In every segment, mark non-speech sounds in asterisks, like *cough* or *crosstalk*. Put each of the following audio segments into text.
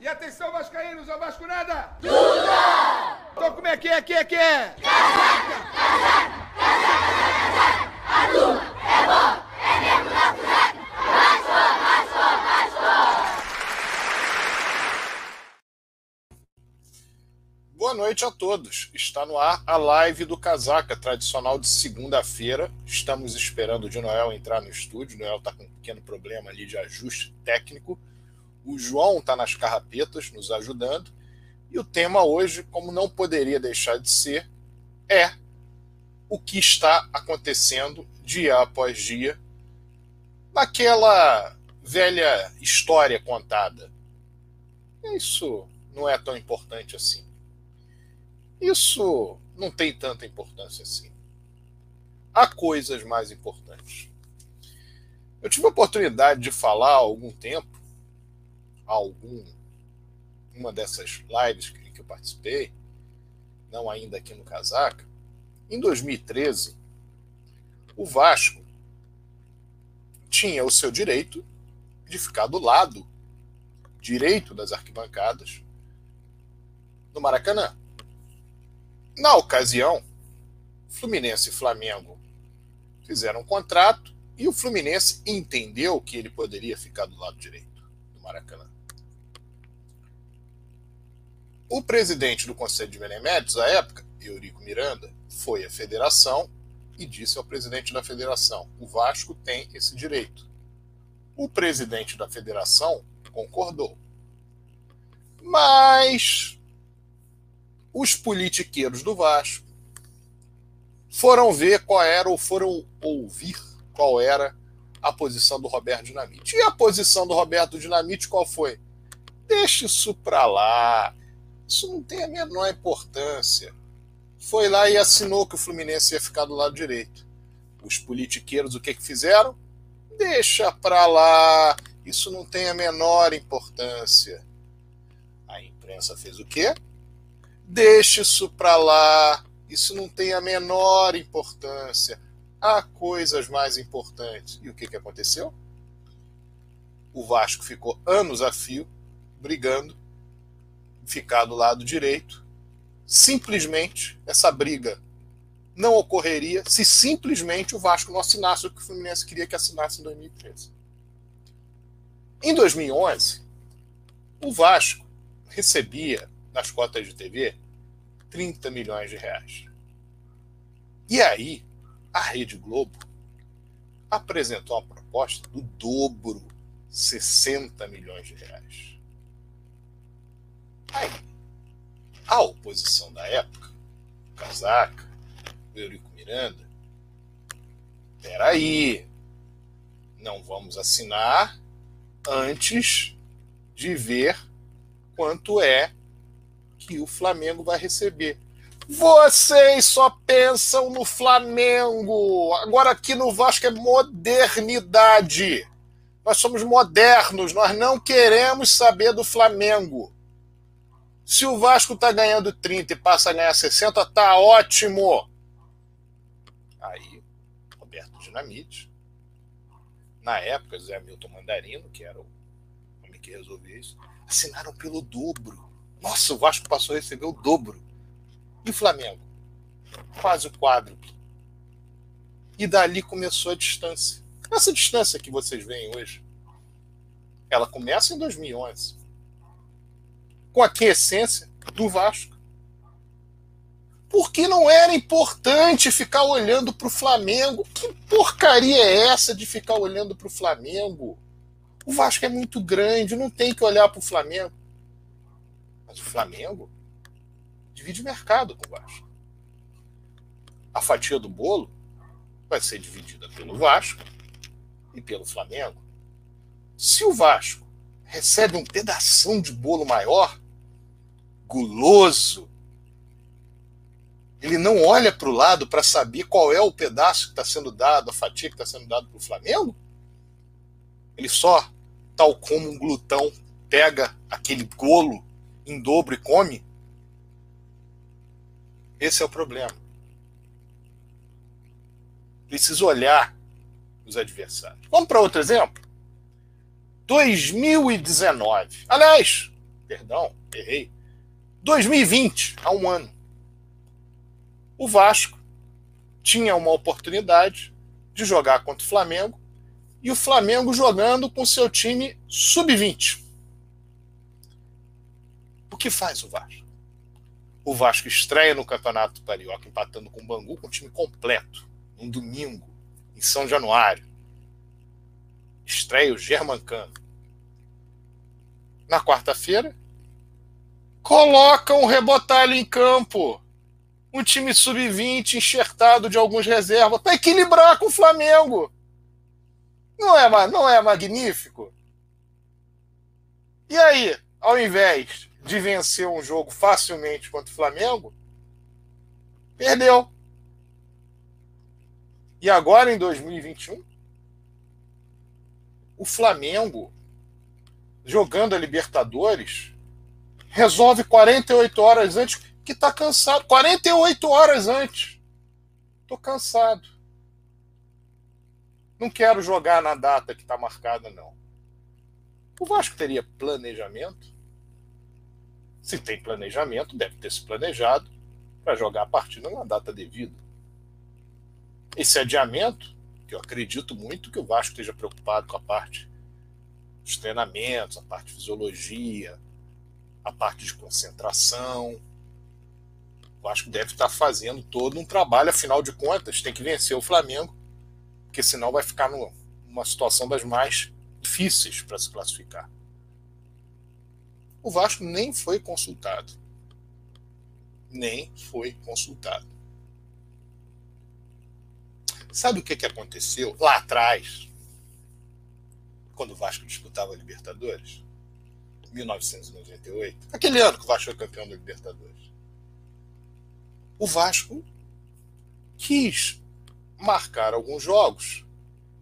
E atenção, Vascaínos, ao Vasco nada! Duda! Então como é que é, que é, que é? Casaca, casaca, casaca, casaca, a é bom, é mesmo casaca, Vasco, Vasco, Vasco! Boa noite a todos. Está no ar a live do Casaca, tradicional de segunda-feira. Estamos esperando o de Noel entrar no estúdio. Noel está com um pequeno problema ali de ajuste técnico o João está nas carrapetas nos ajudando. E o tema hoje, como não poderia deixar de ser, é o que está acontecendo dia após dia naquela velha história contada. Isso não é tão importante assim. Isso não tem tanta importância assim. Há coisas mais importantes. Eu tive a oportunidade de falar há algum tempo algum uma dessas lives que, que eu participei, não ainda aqui no Casaca, em 2013, o Vasco tinha o seu direito de ficar do lado direito das arquibancadas no Maracanã. Na ocasião, Fluminense e Flamengo fizeram um contrato e o Fluminense entendeu que ele poderia ficar do lado direito do Maracanã. O presidente do Conselho de Beneméritos, à época, Eurico Miranda, foi à federação e disse ao presidente da federação: o Vasco tem esse direito. O presidente da federação concordou. Mas os politiqueiros do Vasco foram ver qual era, ou foram ouvir qual era a posição do Roberto Dinamite. E a posição do Roberto Dinamite qual foi? Deixa isso para lá. Isso não tem a menor importância. Foi lá e assinou que o Fluminense ia ficar do lado direito. Os politiqueiros o que, que fizeram? Deixa pra lá. Isso não tem a menor importância. A imprensa fez o quê? Deixa isso pra lá. Isso não tem a menor importância. Há coisas mais importantes. E o que, que aconteceu? O Vasco ficou anos a fio brigando ficar do lado direito. Simplesmente essa briga não ocorreria se simplesmente o Vasco não assinasse o que o Fluminense queria que assinasse em 2013. Em 2011, o Vasco recebia nas cotas de TV 30 milhões de reais. E aí, a Rede Globo apresentou uma proposta do dobro, 60 milhões de reais. Aí, a oposição da época, o Casaca, o Eurico Miranda, peraí, não vamos assinar antes de ver quanto é que o Flamengo vai receber. Vocês só pensam no Flamengo. Agora aqui no Vasco é modernidade. Nós somos modernos, nós não queremos saber do Flamengo. Se o Vasco está ganhando 30 e passa a ganhar 60, tá ótimo. Aí, Roberto Dinamite, na época, Zé Milton Mandarino, que era o homem que resolvia isso, assinaram pelo dobro. Nossa, o Vasco passou a receber o dobro. E o Flamengo? Quase o quádruplo. E dali começou a distância. Essa distância que vocês veem hoje, ela começa em 2011 com a quiescência do Vasco. Porque não era importante ficar olhando para o Flamengo. Que porcaria é essa de ficar olhando para o Flamengo? O Vasco é muito grande, não tem que olhar para o Flamengo. Mas o Flamengo divide mercado com o Vasco. A fatia do bolo vai ser dividida pelo Vasco e pelo Flamengo. Se o Vasco recebe um pedação de bolo maior, guloso. Ele não olha para o lado para saber qual é o pedaço que está sendo dado, a fatia que está sendo dado para o Flamengo. Ele só, tal como um glutão, pega aquele golo em dobro e come. Esse é o problema. Precisa olhar os adversários. Vamos para outro exemplo? 2019. Aliás, perdão, errei. 2020, há um ano. O Vasco tinha uma oportunidade de jogar contra o Flamengo e o Flamengo jogando com seu time sub-20. O que faz o Vasco? O Vasco estreia no Campeonato Carioca empatando com o Bangu com o time completo, um domingo, em São Januário. Estreia o Germancano. Na quarta-feira, coloca um rebotalho em campo. Um time sub-20 enxertado de alguns reservas para equilibrar com o Flamengo. Não é, não é magnífico? E aí, ao invés de vencer um jogo facilmente contra o Flamengo, perdeu. E agora, em 2021, o Flamengo, jogando a Libertadores, resolve 48 horas antes, que está cansado. 48 horas antes. Estou cansado. Não quero jogar na data que está marcada, não. O Vasco teria planejamento? Se tem planejamento, deve ter se planejado para jogar a partida na data devida. Esse adiamento, que eu acredito muito que o Vasco esteja preocupado com a parte dos treinamentos, a parte de fisiologia, a parte de concentração. O Vasco deve estar fazendo todo um trabalho, afinal de contas, tem que vencer o Flamengo porque senão vai ficar numa situação das mais difíceis para se classificar. O Vasco nem foi consultado. Nem foi consultado. Sabe o que, que aconteceu lá atrás, quando o Vasco disputava a Libertadores? 1998. Aquele ano que o Vasco foi campeão da Libertadores. O Vasco quis marcar alguns jogos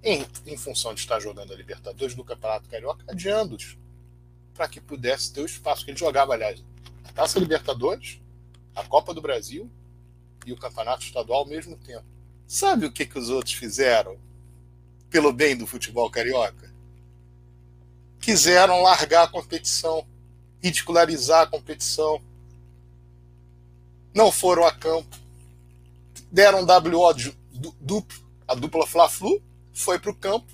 em, em função de estar jogando a Libertadores do Campeonato Carioca, adiando-os para que pudesse ter o espaço que ele jogava, aliás, a Taça Libertadores, a Copa do Brasil e o Campeonato Estadual ao mesmo tempo. Sabe o que, que os outros fizeram pelo bem do futebol carioca? Quiseram largar a competição, ridicularizar a competição. Não foram a campo. Deram WO duplo, a dupla Fla-Flu, foi para o campo.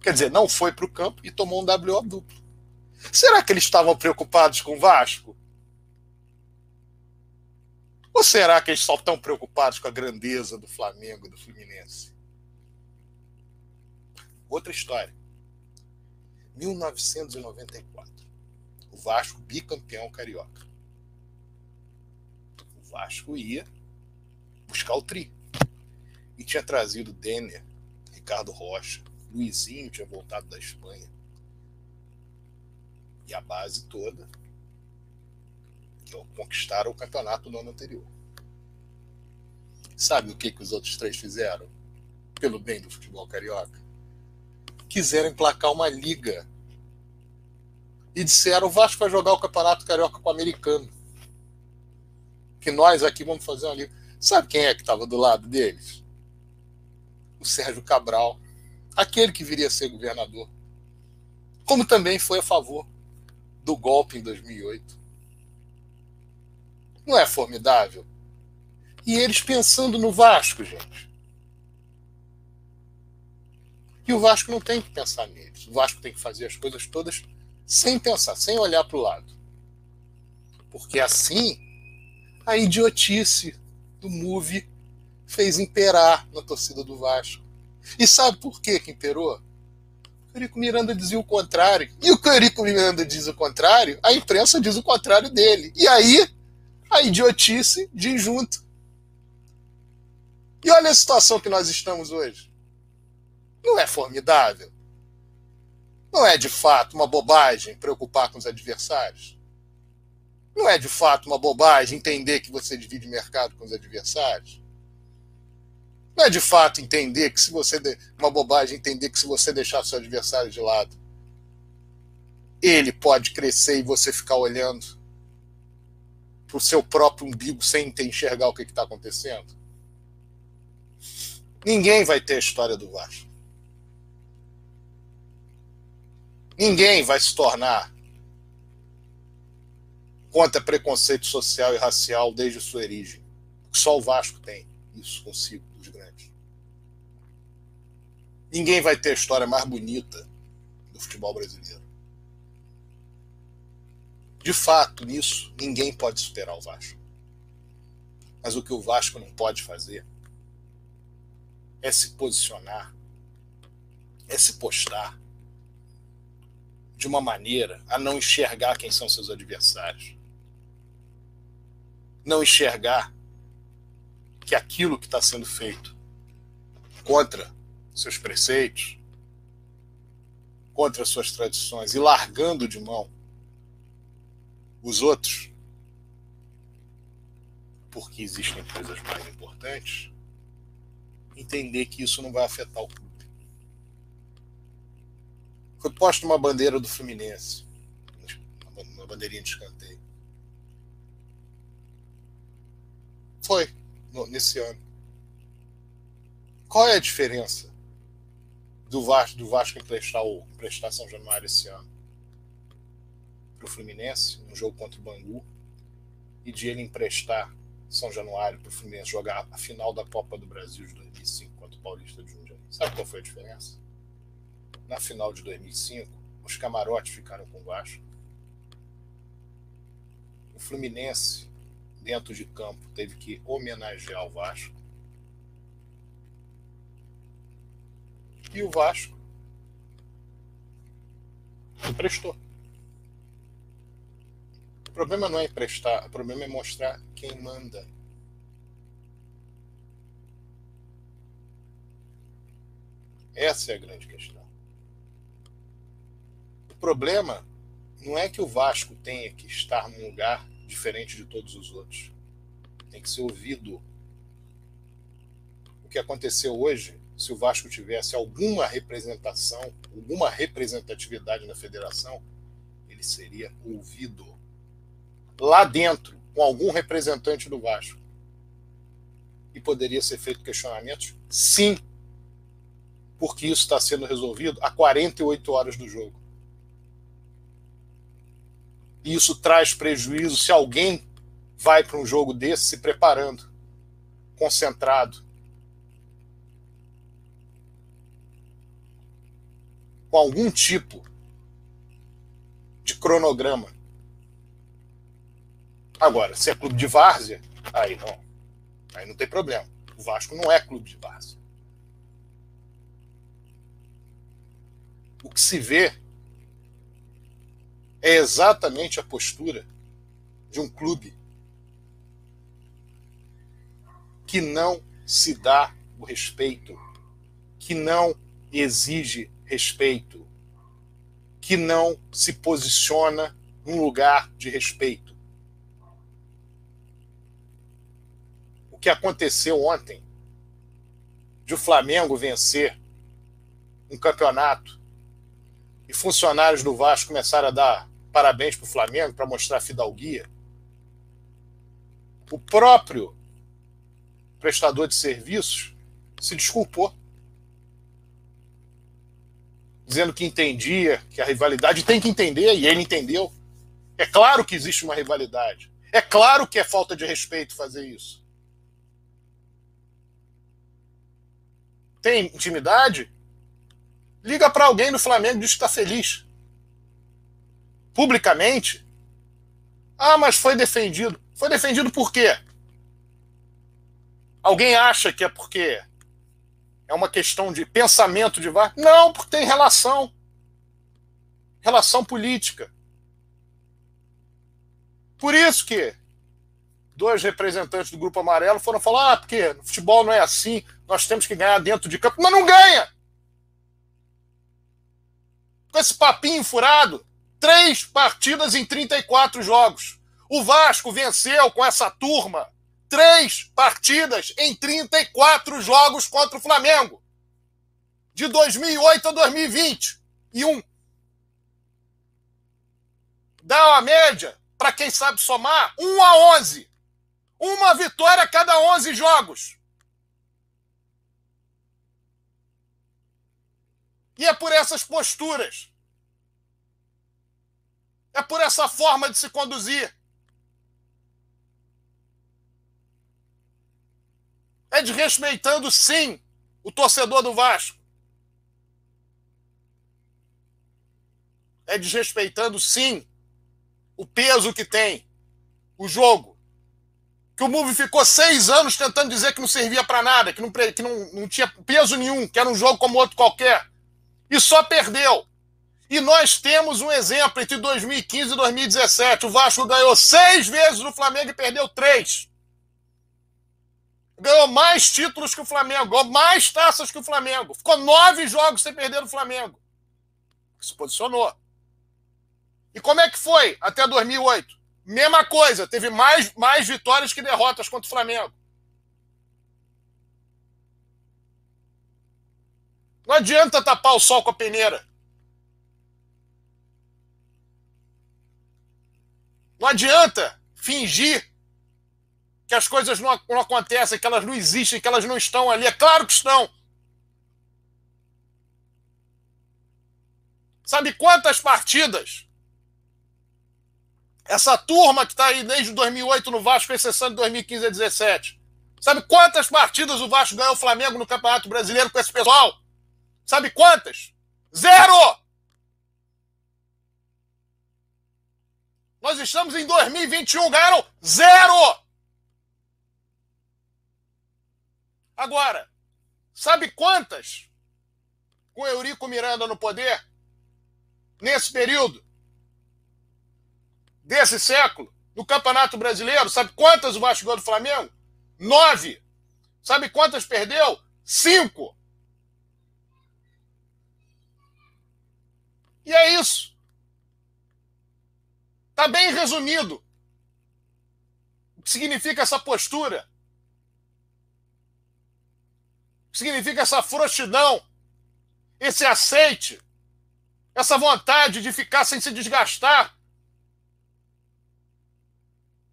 Quer dizer, não foi para o campo e tomou um WO duplo. Será que eles estavam preocupados com o Vasco? Ou será que eles só estão preocupados com a grandeza do Flamengo e do Fluminense? Outra história. 1994. O Vasco bicampeão carioca. O Vasco ia buscar o tri e tinha trazido Denner, Ricardo Rocha, Luizinho tinha voltado da Espanha. E a base toda que conquistaram o campeonato no ano anterior. Sabe o que, que os outros três fizeram? Pelo bem do futebol carioca? Quiseram emplacar uma liga. E disseram: o Vasco vai jogar o campeonato carioca com o americano. Que nós aqui vamos fazer uma liga. Sabe quem é que estava do lado deles? o Sérgio Cabral, aquele que viria a ser governador, como também foi a favor do golpe em 2008. Não é formidável? E eles pensando no Vasco, gente. E o Vasco não tem que pensar neles. O Vasco tem que fazer as coisas todas sem pensar, sem olhar para o lado. Porque assim, a idiotice do MOVE fez imperar na torcida do Vasco. E sabe por que que imperou? O Eurico Miranda dizia o contrário. E o que o Eurico Miranda diz o contrário, a imprensa diz o contrário dele. E aí, a idiotice de junto. E olha a situação que nós estamos hoje. Não é formidável? Não é de fato uma bobagem preocupar com os adversários? Não é de fato uma bobagem entender que você divide mercado com os adversários? Não é de fato entender que se você. Uma bobagem entender que se você deixar seu adversário de lado, ele pode crescer e você ficar olhando para o seu próprio umbigo sem enxergar o que está acontecendo. Ninguém vai ter a história do Vasco. Ninguém vai se tornar contra preconceito social e racial desde sua origem. Só o Vasco tem isso consigo, dos grandes. Ninguém vai ter a história mais bonita do futebol brasileiro. De fato, nisso, ninguém pode superar o Vasco. Mas o que o Vasco não pode fazer é se posicionar, é se postar de uma maneira a não enxergar quem são seus adversários. Não enxergar que aquilo que está sendo feito contra seus preceitos, contra suas tradições e largando de mão os outros, porque existem coisas mais importantes, entender que isso não vai afetar o clube. Foi posta uma bandeira do Fluminense, uma bandeirinha de escanteio. Foi, nesse ano. Qual é a diferença do Vasco, do Vasco emprestar, o, emprestar São Januário esse ano para o Fluminense, um jogo contra o Bangu, e de ele emprestar São Januário para o Fluminense jogar a final da Copa do Brasil de 2005 contra o Paulista de Jundiaí. Sabe qual foi a diferença? Na final de 2005, os camarotes ficaram com o Vasco. O Fluminense, dentro de campo, teve que homenagear o Vasco. E o Vasco emprestou. O problema não é emprestar, o problema é mostrar quem manda. Essa é a grande questão. Problema não é que o Vasco tenha que estar num lugar diferente de todos os outros. Tem que ser ouvido. O que aconteceu hoje se o Vasco tivesse alguma representação, alguma representatividade na federação, ele seria ouvido lá dentro, com algum representante do Vasco. E poderia ser feito questionamentos? Sim. Porque isso está sendo resolvido há 48 horas do jogo. E isso traz prejuízo se alguém vai para um jogo desse se preparando, concentrado, com algum tipo de cronograma. Agora, se é clube de várzea, aí não. Aí não tem problema. O Vasco não é clube de várzea. O que se vê é exatamente a postura de um clube que não se dá o respeito, que não exige respeito, que não se posiciona num lugar de respeito. O que aconteceu ontem de o Flamengo vencer um campeonato e funcionários do Vasco começaram a dar parabéns para o Flamengo para mostrar a fidalguia. O próprio prestador de serviços se desculpou dizendo que entendia que a rivalidade tem que entender, e ele entendeu. É claro que existe uma rivalidade. É claro que é falta de respeito fazer isso. Tem intimidade? Liga para alguém no Flamengo e diz que está feliz. Publicamente. Ah, mas foi defendido. Foi defendido por quê? Alguém acha que é porque é uma questão de pensamento de VAR? Não, porque tem relação. Relação política. Por isso que dois representantes do Grupo Amarelo foram falar: ah, porque futebol não é assim, nós temos que ganhar dentro de campo. Mas não ganha! Com esse papinho furado, três partidas em 34 jogos. O Vasco venceu com essa turma três partidas em 34 jogos contra o Flamengo. De 2008 a 2020. E um. Dá uma média, para quem sabe somar, 1 a 11. Uma vitória a cada 11 jogos. E é por essas posturas. É por essa forma de se conduzir. É desrespeitando, sim, o torcedor do Vasco. É desrespeitando, sim, o peso que tem o jogo. Que o Move ficou seis anos tentando dizer que não servia para nada, que, não, que não, não tinha peso nenhum, que era um jogo como outro qualquer. E só perdeu. E nós temos um exemplo entre 2015 e 2017. O Vasco ganhou seis vezes no Flamengo e perdeu três. Ganhou mais títulos que o Flamengo, ganhou mais taças que o Flamengo. Ficou nove jogos sem perder no Flamengo. Se posicionou. E como é que foi até 2008? Mesma coisa, teve mais, mais vitórias que derrotas contra o Flamengo. Não adianta tapar o sol com a peneira. Não adianta fingir que as coisas não, não, acontecem, que elas não existem, que elas não estão ali. É claro que estão. Sabe quantas partidas essa turma que está aí desde 2008 no Vasco, exceção de 2015 a 2017. Sabe quantas partidas o Vasco ganhou o Flamengo no Campeonato Brasileiro com esse pessoal? Sabe quantas? Zero! Nós estamos em 2021, ganharam zero! Agora, sabe quantas com Eurico Miranda no poder nesse período? desse século, no Campeonato Brasileiro, sabe quantas o Vasco ganhou do Flamengo? Nove. Sabe quantas perdeu? Cinco. E é isso. Está bem resumido o que significa essa postura. O que significa essa frouxidão, esse aceite, essa vontade de ficar sem se desgastar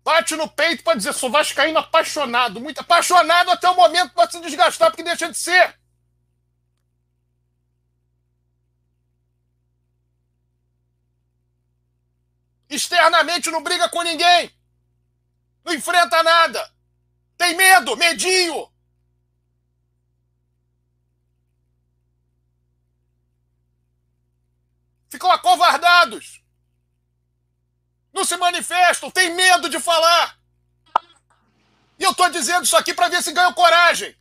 Bate no peito para dizer, sou vascaíno apaixonado, muito apaixonado até o momento para se desgastar, porque deixa de ser. Externamente não briga com ninguém. Não enfrenta nada. Tem medo, medinho. Ficam acovardados não se manifestam, têm medo de falar. E eu estou dizendo isso aqui para ver se ganham coragem.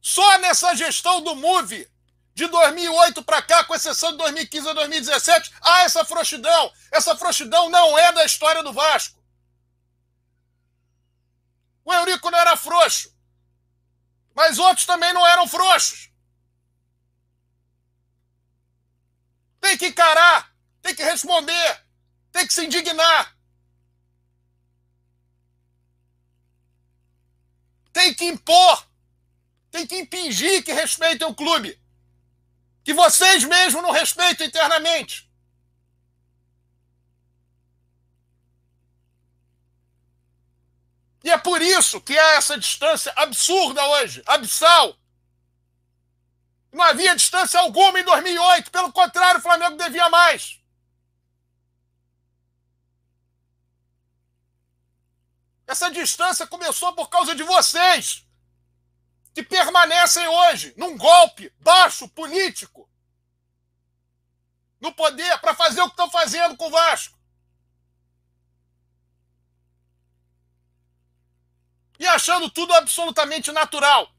Só nessa gestão do MOVE, de 2008 para cá, com exceção de 2015 a 2017, há essa frouxidão. Essa frouxidão não é da história do Vasco. O Eurico não era frouxo. Mas outros também não eram frouxos. Tem que encarar, tem que responder, tem que se indignar. Tem que impor, tem que impingir que respeitem o clube. Que vocês mesmos não respeitam internamente. E é por isso que há essa distância absurda hoje, abissal, não havia distância alguma em 2008. Pelo contrário, o Flamengo devia mais. Essa distância começou por causa de vocês, que permanecem hoje num golpe baixo político no poder para fazer o que estão fazendo com o Vasco. E achando tudo absolutamente natural.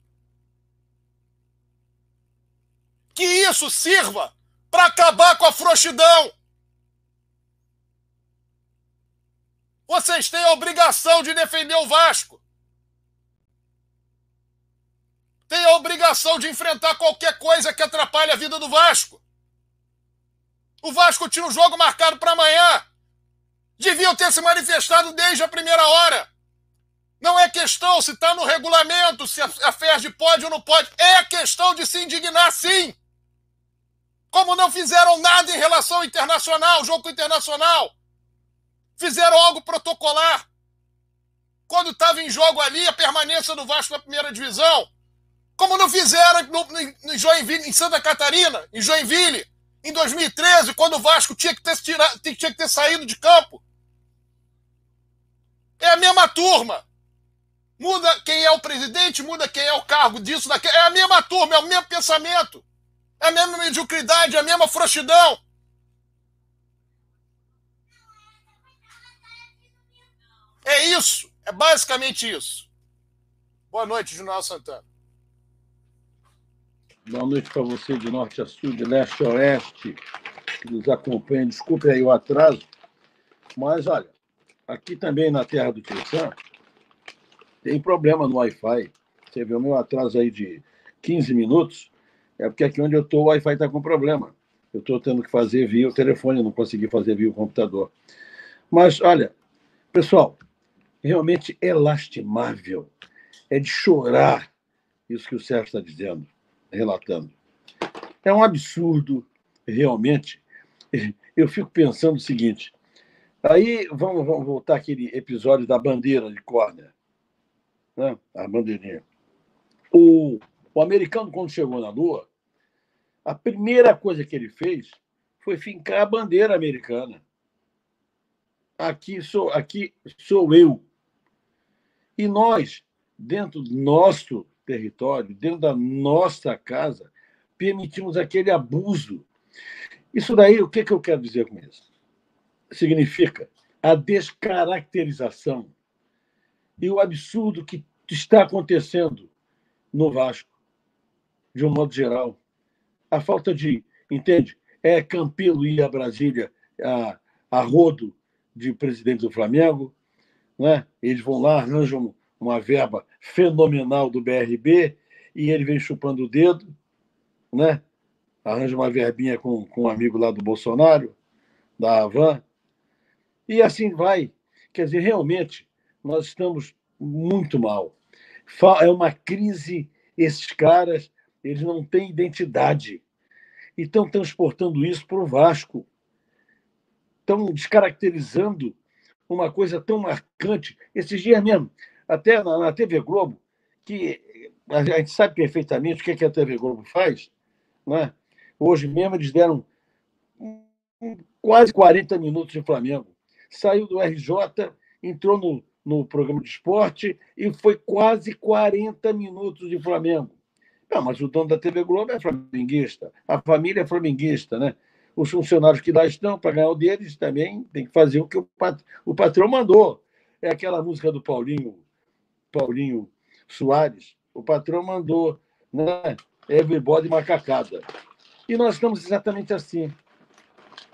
que isso sirva para acabar com a frouxidão. Vocês têm a obrigação de defender o Vasco. Têm a obrigação de enfrentar qualquer coisa que atrapalhe a vida do Vasco. O Vasco tinha um jogo marcado para amanhã. Deviam ter se manifestado desde a primeira hora. Não é questão se está no regulamento, se a FERJ pode ou não pode. É questão de se indignar, sim. Como não fizeram nada em relação ao internacional, jogo internacional. Fizeram algo protocolar. Quando estava em jogo ali a permanência do Vasco na primeira divisão. Como não fizeram no, em Joinville, em Santa Catarina, em Joinville, em 2013, quando o Vasco tinha que ter, tirado, tinha que ter saído de campo. É a mesma turma. muda quem é o presidente, muda quem é o cargo disso, daquilo. É a mesma turma, é o mesmo pensamento. É a mesma mediocridade, é a mesma frouxidão. É isso. É basicamente isso. Boa noite, Junal Santana. Boa noite para você de norte a sul, de leste a oeste, que nos acompanha. Desculpe aí o atraso, mas olha, aqui também na terra do Tristan tem problema no Wi-Fi. Você vê o meu atraso aí de 15 minutos, é porque aqui onde eu estou o Wi-Fi está com problema. Eu estou tendo que fazer via o telefone, não consegui fazer via o computador. Mas, olha, pessoal, realmente é lastimável, é de chorar isso que o Sérgio está dizendo, relatando. É um absurdo, realmente. *laughs* Eu fico pensando o seguinte: aí vamos, vamos voltar àquele episódio da bandeira de corner, né? a bandeirinha. O, o americano, quando chegou na Lua, a primeira coisa que ele fez foi fincar a bandeira americana. Aqui sou, aqui sou eu. E nós, dentro do nosso território, dentro da nossa casa, permitimos aquele abuso. Isso daí, o que, que eu quero dizer com isso? Significa a descaracterização e o absurdo que está acontecendo no Vasco, de um modo geral. A falta de, entende? É Campelo ir a Brasília a, a rodo de presidente do Flamengo, né? eles vão lá, arranjam uma verba fenomenal do BRB e ele vem chupando o dedo, né? arranja uma verbinha com, com um amigo lá do Bolsonaro, da Havan, e assim vai. Quer dizer, realmente, nós estamos muito mal. É uma crise, esses caras, eles não têm identidade. E estão transportando isso para o Vasco. Estão descaracterizando uma coisa tão marcante. Esses dias mesmo, até na, na TV Globo, que a gente sabe perfeitamente o que, é que a TV Globo faz. Né? Hoje mesmo eles deram quase 40 minutos de Flamengo. Saiu do RJ, entrou no, no programa de esporte e foi quase 40 minutos de Flamengo. Não, mas o dono da TV Globo é flamenguista, a família é flamenguista, né? os funcionários que lá estão, para ganhar o deles, também tem que fazer o que o, pat... o patrão mandou. É aquela música do Paulinho, Paulinho Soares. O patrão mandou, né? Everybody macacada. E nós estamos exatamente assim.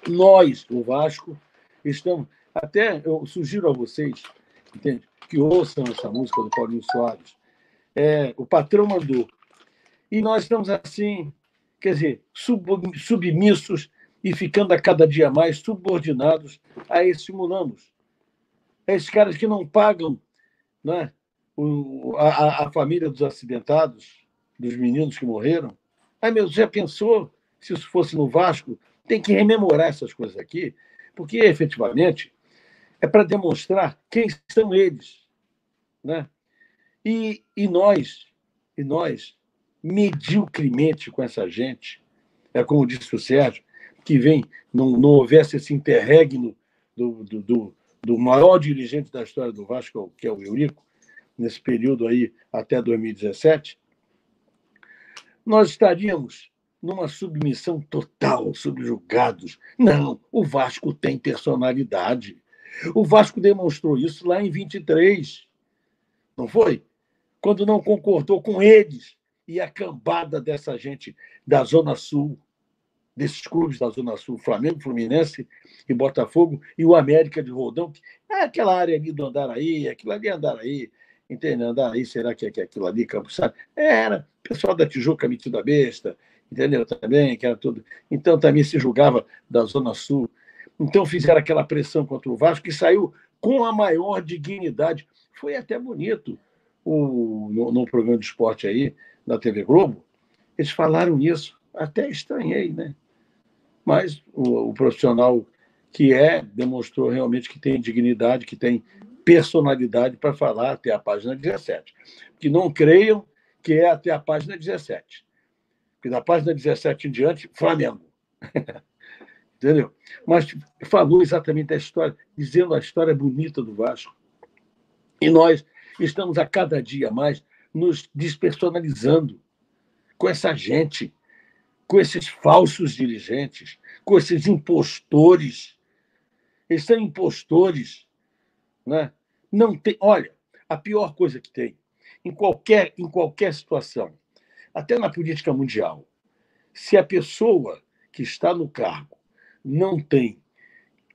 Nós, o Vasco, estamos. Até eu sugiro a vocês entende, que ouçam essa música do Paulinho Soares. É, o patrão mandou. E nós estamos assim, quer dizer, submissos e ficando a cada dia mais subordinados a esses mulanos. A esses caras que não pagam né, o, a, a família dos acidentados, dos meninos que morreram. Ai, meu, já pensou se isso fosse no Vasco? Tem que rememorar essas coisas aqui, porque efetivamente é para demonstrar quem são eles. Né? E, e nós, e nós, mediocremente com essa gente, é como disse o Sérgio, que vem, não, não houvesse esse interregno do, do, do, do, maior dirigente da história do Vasco, que é o Eurico, nesse período aí até 2017, nós estaríamos numa submissão total, subjugados. Não, o Vasco tem personalidade. O Vasco demonstrou isso lá em 23, não foi? Quando não concordou com eles e a cambada dessa gente da Zona Sul, desses clubes da Zona Sul, Flamengo, Fluminense e Botafogo, e o América de Roldão, que é aquela área ali do Andaraí, aquilo ali é Andaraí, entendeu? Andaraí, será que é, é aquilo ali, Campos Sá? Era, pessoal da Tijuca metido a besta, entendeu? Também, que era tudo. Então também se julgava da Zona Sul. Então fizeram aquela pressão contra o Vasco, que saiu com a maior dignidade. Foi até bonito o, no, no programa de esporte aí, na TV Globo, eles falaram isso. Até estranhei, né? mas o, o profissional que é demonstrou realmente que tem dignidade, que tem personalidade para falar até a página 17. Que não creiam que é até a página 17. Porque da página 17 em diante, Flamengo. *laughs* Entendeu? Mas falou exatamente da história, dizendo a história bonita do Vasco. E nós estamos a cada dia mais nos despersonalizando com essa gente, com esses falsos dirigentes, com esses impostores. Eles são impostores. Né? Não tem, olha, a pior coisa que tem, em qualquer, em qualquer situação, até na política mundial, se a pessoa que está no cargo não tem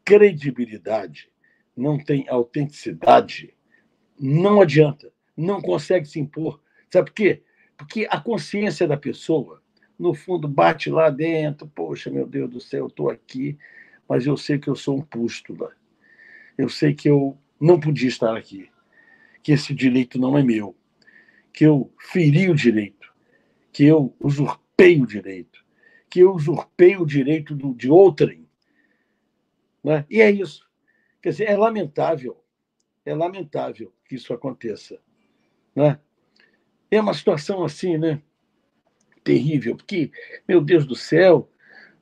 credibilidade, não tem autenticidade, não adianta, não consegue se impor. Sabe por quê? Porque a consciência da pessoa, no fundo, bate lá dentro. Poxa, meu Deus do céu, eu estou aqui, mas eu sei que eu sou um pústula. Eu sei que eu não podia estar aqui, que esse direito não é meu, que eu feri o direito, que eu usurpei o direito, que eu usurpei o direito do, de outrem. Né? E é isso. Quer dizer, é lamentável, é lamentável que isso aconteça. Né? É uma situação assim, né? Terrível, porque, meu Deus do céu,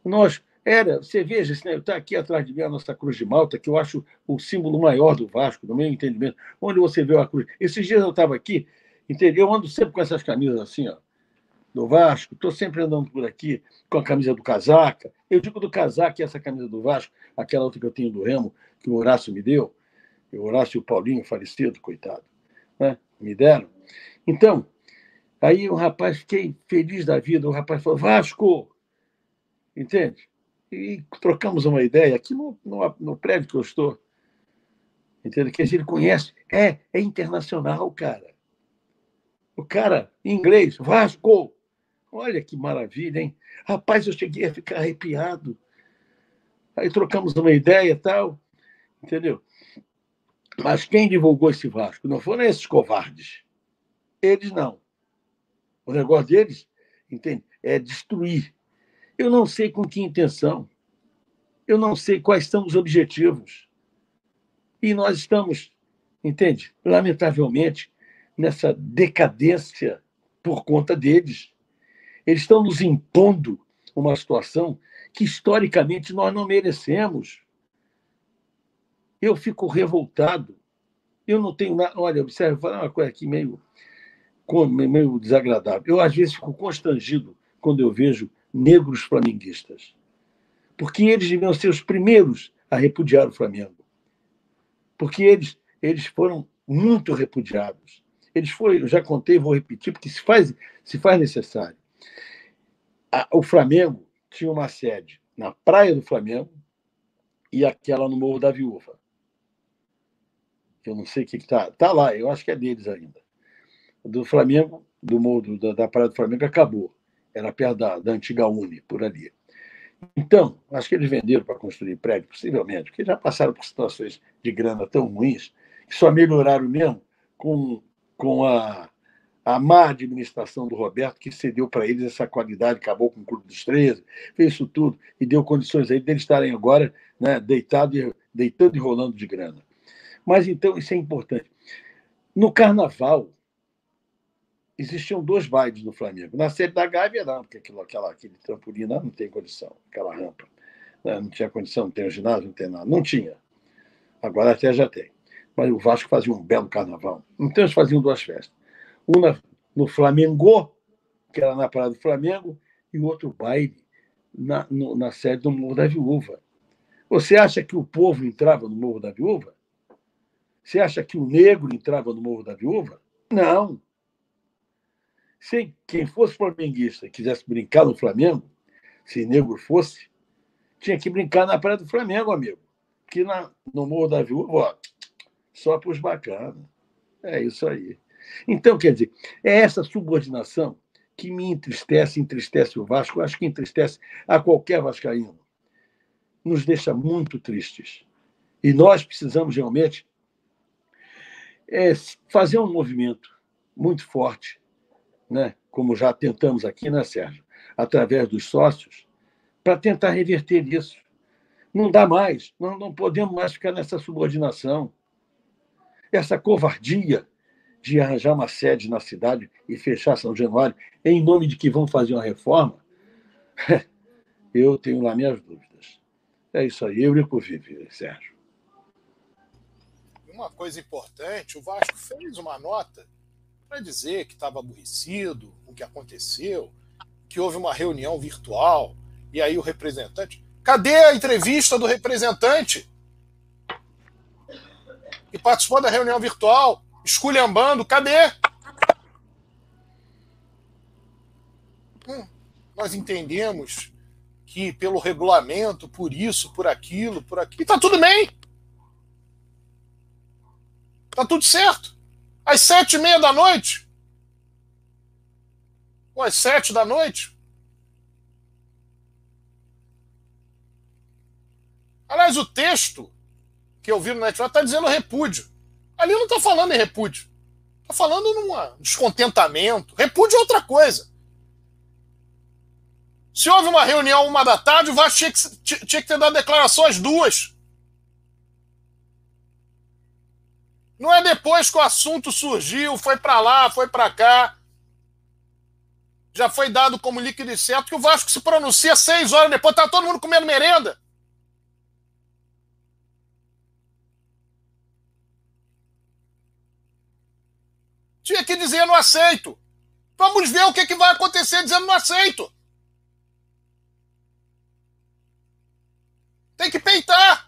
nós. Era, você veja, está aqui atrás de mim a nossa Cruz de Malta, que eu acho o símbolo maior do Vasco, no meu entendimento. Onde você vê a cruz? Esses dias eu estava aqui, entendeu? Eu ando sempre com essas camisas assim, ó, do Vasco, estou sempre andando por aqui com a camisa do casaca. Eu digo do casaca e essa camisa do Vasco, aquela outra que eu tenho do Remo, que o Horácio me deu, o Horácio e o Paulinho, falecido, coitado, né? me deram. Então, aí o rapaz, fiquei feliz da vida, o rapaz falou, Vasco, entende? E trocamos uma ideia aqui no, no, no prédio que eu estou. Entende? Que ele conhece. É, é internacional, cara. O cara, em inglês, Vasco. Olha que maravilha, hein? Rapaz, eu cheguei a ficar arrepiado. Aí trocamos uma ideia e tal. Entendeu? Mas quem divulgou esse Vasco? Não foram esses covardes. Eles não. O negócio deles, entende? É destruir. Eu não sei com que intenção. Eu não sei quais são os objetivos. E nós estamos, entende? Lamentavelmente, nessa decadência por conta deles. Eles estão nos impondo uma situação que historicamente nós não merecemos. Eu fico revoltado. Eu não tenho nada. Olha, observe, vou falar uma coisa aqui meio meio desagradável. Eu, às vezes, fico constrangido quando eu vejo negros flamenguistas. Porque eles deviam ser os primeiros a repudiar o Flamengo. Porque eles, eles foram muito repudiados. Eles foram, eu já contei, vou repetir, porque se faz, se faz necessário. o Flamengo tinha uma sede na Praia do Flamengo e aquela no Morro da Viúva. Eu não sei o que está. Está lá, eu acho que é deles ainda do Flamengo, do mundo da, da Praia do Flamengo, acabou. Era perto da, da antiga Uni, por ali. Então, acho que eles venderam para construir prédio, possivelmente, porque já passaram por situações de grana tão ruins que só melhoraram mesmo com, com a, a má administração do Roberto, que cedeu para eles essa qualidade, acabou com o Clube dos 13, fez isso tudo e deu condições aí deles estarem agora né, deitado e, deitando e rolando de grana. Mas então isso é importante. No carnaval, existiam dois bailes no Flamengo. Na série da Gávea, não, porque aquilo, aquela, aquele trampolim não, não tem condição, aquela rampa. Né? Não tinha condição, não tem o ginásio, não tem nada. Não tinha. Agora até já tem. Mas o Vasco fazia um belo carnaval. Então eles faziam duas festas. Uma no Flamengo, que era na Praia do Flamengo, e outro baile na, no, na sede do Morro da Viúva. Você acha que o povo entrava no Morro da Viúva? Você acha que o negro entrava no Morro da Viúva? Não. Se quem fosse flamenguista e quisesse brincar no Flamengo, se negro fosse, tinha que brincar na Praia do Flamengo, amigo. Que na, no Morro da Viúva, ó, só para os bacanas. É isso aí. Então, quer dizer, é essa subordinação que me entristece, entristece o Vasco, acho que entristece a qualquer vascaíno. Nos deixa muito tristes. E nós precisamos realmente é, fazer um movimento muito forte né, como já tentamos aqui, né, Sérgio? Através dos sócios, para tentar reverter isso. Não dá mais, nós não podemos mais ficar nessa subordinação. Essa covardia de arranjar uma sede na cidade e fechar São Januário em nome de que vão fazer uma reforma, *laughs* eu tenho lá minhas dúvidas. É isso aí, Eurico vive, Sérgio. uma coisa importante: o Vasco fez uma nota para dizer que estava aborrecido com o que aconteceu, que houve uma reunião virtual, e aí o representante. Cadê a entrevista do representante? Que participou da reunião virtual, esculhambando, cadê? Hum, nós entendemos que pelo regulamento, por isso, por aquilo, por aquilo. E tá tudo bem. Tá tudo certo. Às sete e meia da noite. Ou às sete da noite. Aliás, o texto que eu vi no Netflix está dizendo repúdio. Ali não está falando em repúdio. Está falando num descontentamento. Repúdio é outra coisa. Se houve uma reunião uma da tarde, o Vasco tinha que, tinha que ter dado declaração às duas. Não é depois que o assunto surgiu, foi para lá, foi para cá. Já foi dado como líquido certo que o Vasco se pronuncia seis horas depois. Tá todo mundo comendo merenda. Tinha que dizer não aceito. Vamos ver o que, que vai acontecer dizendo não aceito. Tem que peitar.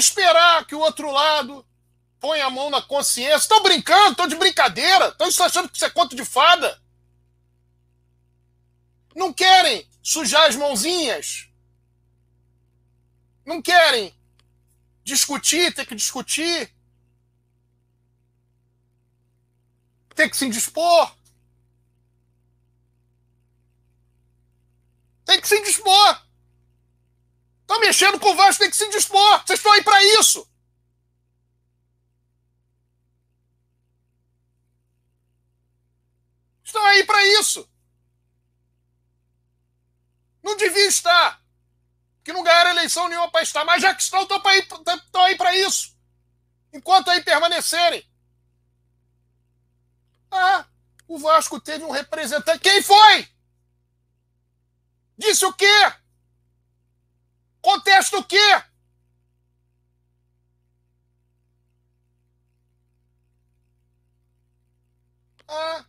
Esperar que o outro lado ponha a mão na consciência. Estão brincando, estão de brincadeira. Estão achando que isso é conto de fada. Não querem sujar as mãozinhas. Não querem discutir, ter que discutir. Tem que se indispor. Tem que se dispor. Estão mexendo com o Vasco, tem que se dispor. Vocês estão aí para isso. Estão aí para isso. Não devia estar. Que não ganharam eleição nenhuma para estar. Mas já que estão, estão aí para isso. Enquanto aí permanecerem. Ah, o Vasco teve um representante. Quem foi? Disse o quê? Contesta o quê? Ah,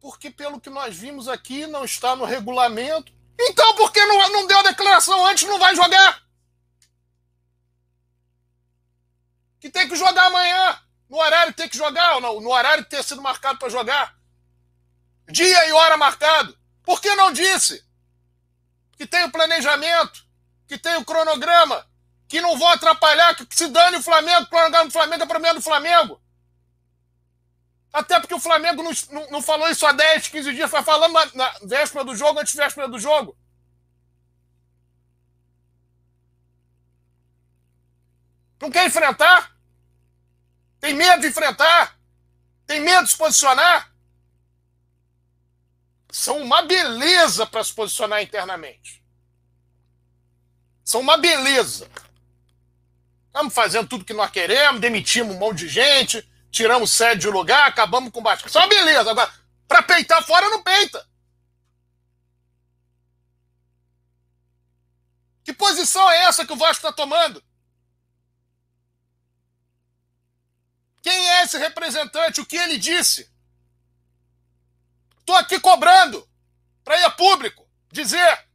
porque pelo que nós vimos aqui não está no regulamento. Então por que não, não deu a declaração antes não vai jogar? Que tem que jogar amanhã. No horário que tem que jogar ou não? No horário que ter sido marcado para jogar. Dia e hora marcado. Por que não disse? que tem o planejamento, que tem o cronograma, que não vão atrapalhar, que se dane o Flamengo, o cronograma do Flamengo é problema do Flamengo. Até porque o Flamengo não, não, não, falou isso há 10, 15 dias, foi falando na, na véspera do jogo, antes véspera do jogo. Não quer enfrentar? Tem medo de enfrentar? Tem medo de se posicionar? são uma beleza para se posicionar internamente. São uma beleza. Estamos fazendo tudo que nós queremos, demitimos um monte de gente, tiramos sede de lugar, acabamos com o Basco. Só uma beleza. Agora, para peitar fora, não peita. Que posição é essa que o Vasco está tomando? Quem é esse representante? O que ele disse? Estou aqui cobrando para ir a público dizer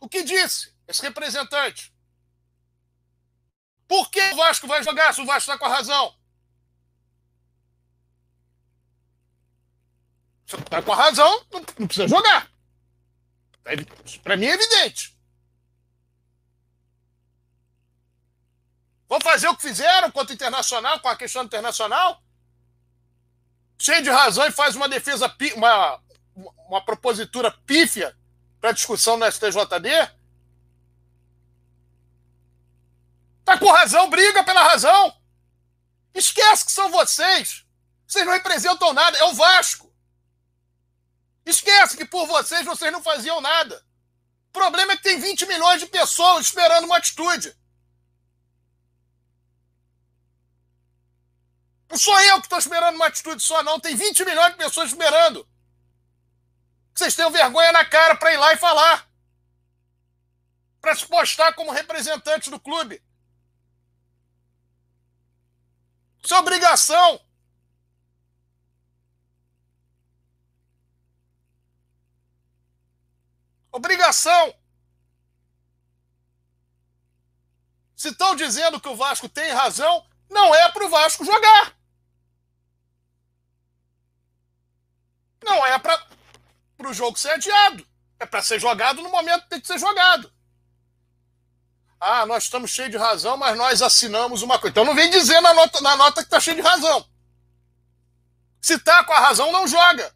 o que disse esse representante. Por que o Vasco vai jogar se o Vasco está com a razão? Se está com a razão, não, precisa jogar. Para mim é evidente. Vão fazer o que fizeram contra o Internacional, com a questão internacional? cheio de razão e faz uma defesa, uma, uma propositura pífia para discussão no STJD? Tá com razão, briga pela razão. Esquece que são vocês. Vocês não representam nada, é o Vasco. Esquece que por vocês vocês não faziam nada. O problema é que tem 20 milhões de pessoas esperando uma atitude. Não sou eu que estou esperando uma atitude só, não. Tem 20 milhões de pessoas esperando. Vocês têm vergonha na cara para ir lá e falar. Para se postar como representante do clube. Isso é obrigação. Obrigação. Se estão dizendo que o Vasco tem razão, não é para o Vasco jogar. Não é para o jogo ser adiado. É para ser jogado no momento que tem que ser jogado. Ah, nós estamos cheios de razão, mas nós assinamos uma coisa. Então não vem dizer na nota, na nota que está cheio de razão. Se está com a razão, não joga.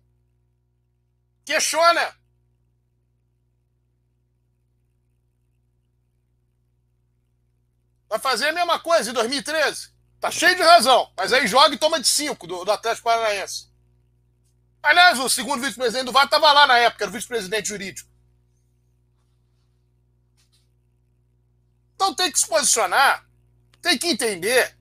Questiona. Vai fazer a mesma coisa em 2013. Tá cheio de razão. Mas aí joga e toma de 5 do, do Atlético Paranaense. Aliás, o segundo vice-presidente do VAR estava lá na época, era o vice-presidente jurídico. Então tem que se posicionar, tem que entender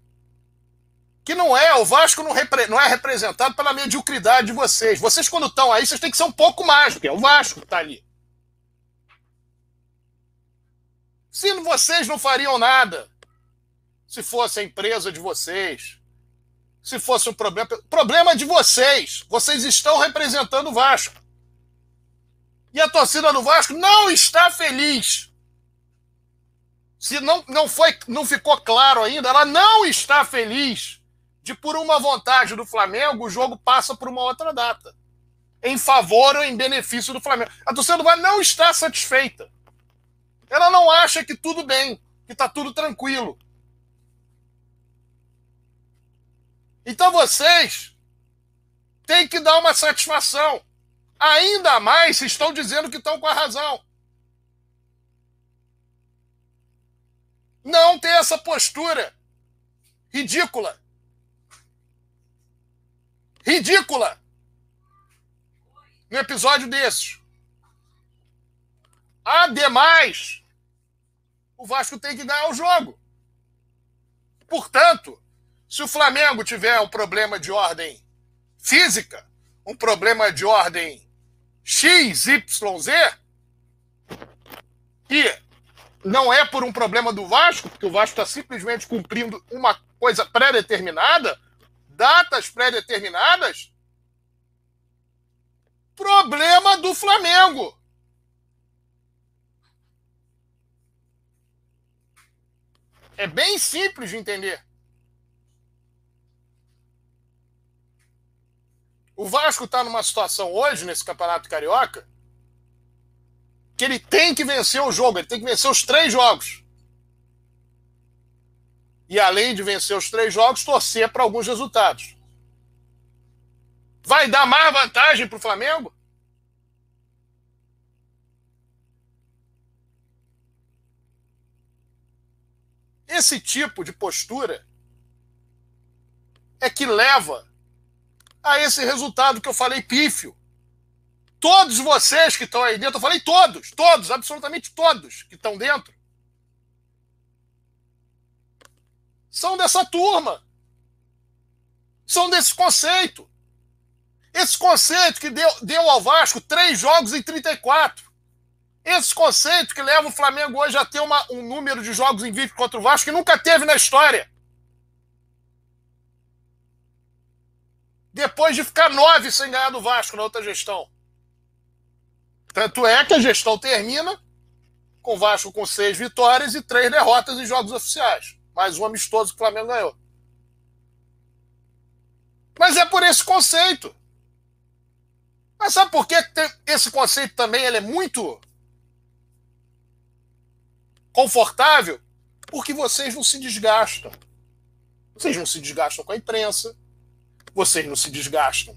que não é, o Vasco não, repre, não é representado pela mediocridade de vocês. Vocês, quando estão aí, vocês têm que ser um pouco mais, é o Vasco que está ali. Se vocês não fariam nada, se fosse a empresa de vocês, se fosse um problema. Problema de vocês. Vocês estão representando o Vasco. E a torcida do Vasco não está feliz. Se não, não, foi, não ficou claro ainda, ela não está feliz de, por uma vontade do Flamengo, o jogo passa por uma outra data. Em favor ou em benefício do Flamengo. A torcida do Vasco não está satisfeita. Ela não acha que tudo bem, que está tudo tranquilo. Então vocês têm que dar uma satisfação. Ainda mais se estão dizendo que estão com a razão. Não ter essa postura ridícula. Ridícula. No episódio desses. Ademais, o Vasco tem que ganhar o jogo. Portanto, se o Flamengo tiver um problema de ordem física, um problema de ordem X, Y, Z, e não é por um problema do Vasco, porque o Vasco está simplesmente cumprindo uma coisa pré-determinada, datas pré-determinadas, problema do Flamengo. É bem simples de entender. O Vasco está numa situação hoje, nesse Campeonato Carioca, que ele tem que vencer o jogo, ele tem que vencer os três jogos. E além de vencer os três jogos, torcer para alguns resultados. Vai dar mais vantagem para o Flamengo? Esse tipo de postura é que leva a esse resultado que eu falei pífio. Todos vocês que estão aí dentro, eu falei todos, todos, absolutamente todos que estão dentro, são dessa turma. São desse conceito. Esse conceito que deu, deu ao Vasco três jogos em 34. Esse conceito que leva o Flamengo hoje a ter uma, um número de jogos invictos contra o Vasco que nunca teve na história. Depois de ficar nove sem ganhar do Vasco na outra gestão. Tanto é que a gestão termina com o Vasco com seis vitórias e três derrotas em jogos oficiais. Mais um amistoso que o Flamengo ganhou. Mas é por esse conceito. Mas sabe por que esse conceito também ele é muito confortável? Porque vocês não se desgastam. Vocês não se desgastam com a imprensa, vocês não se desgastam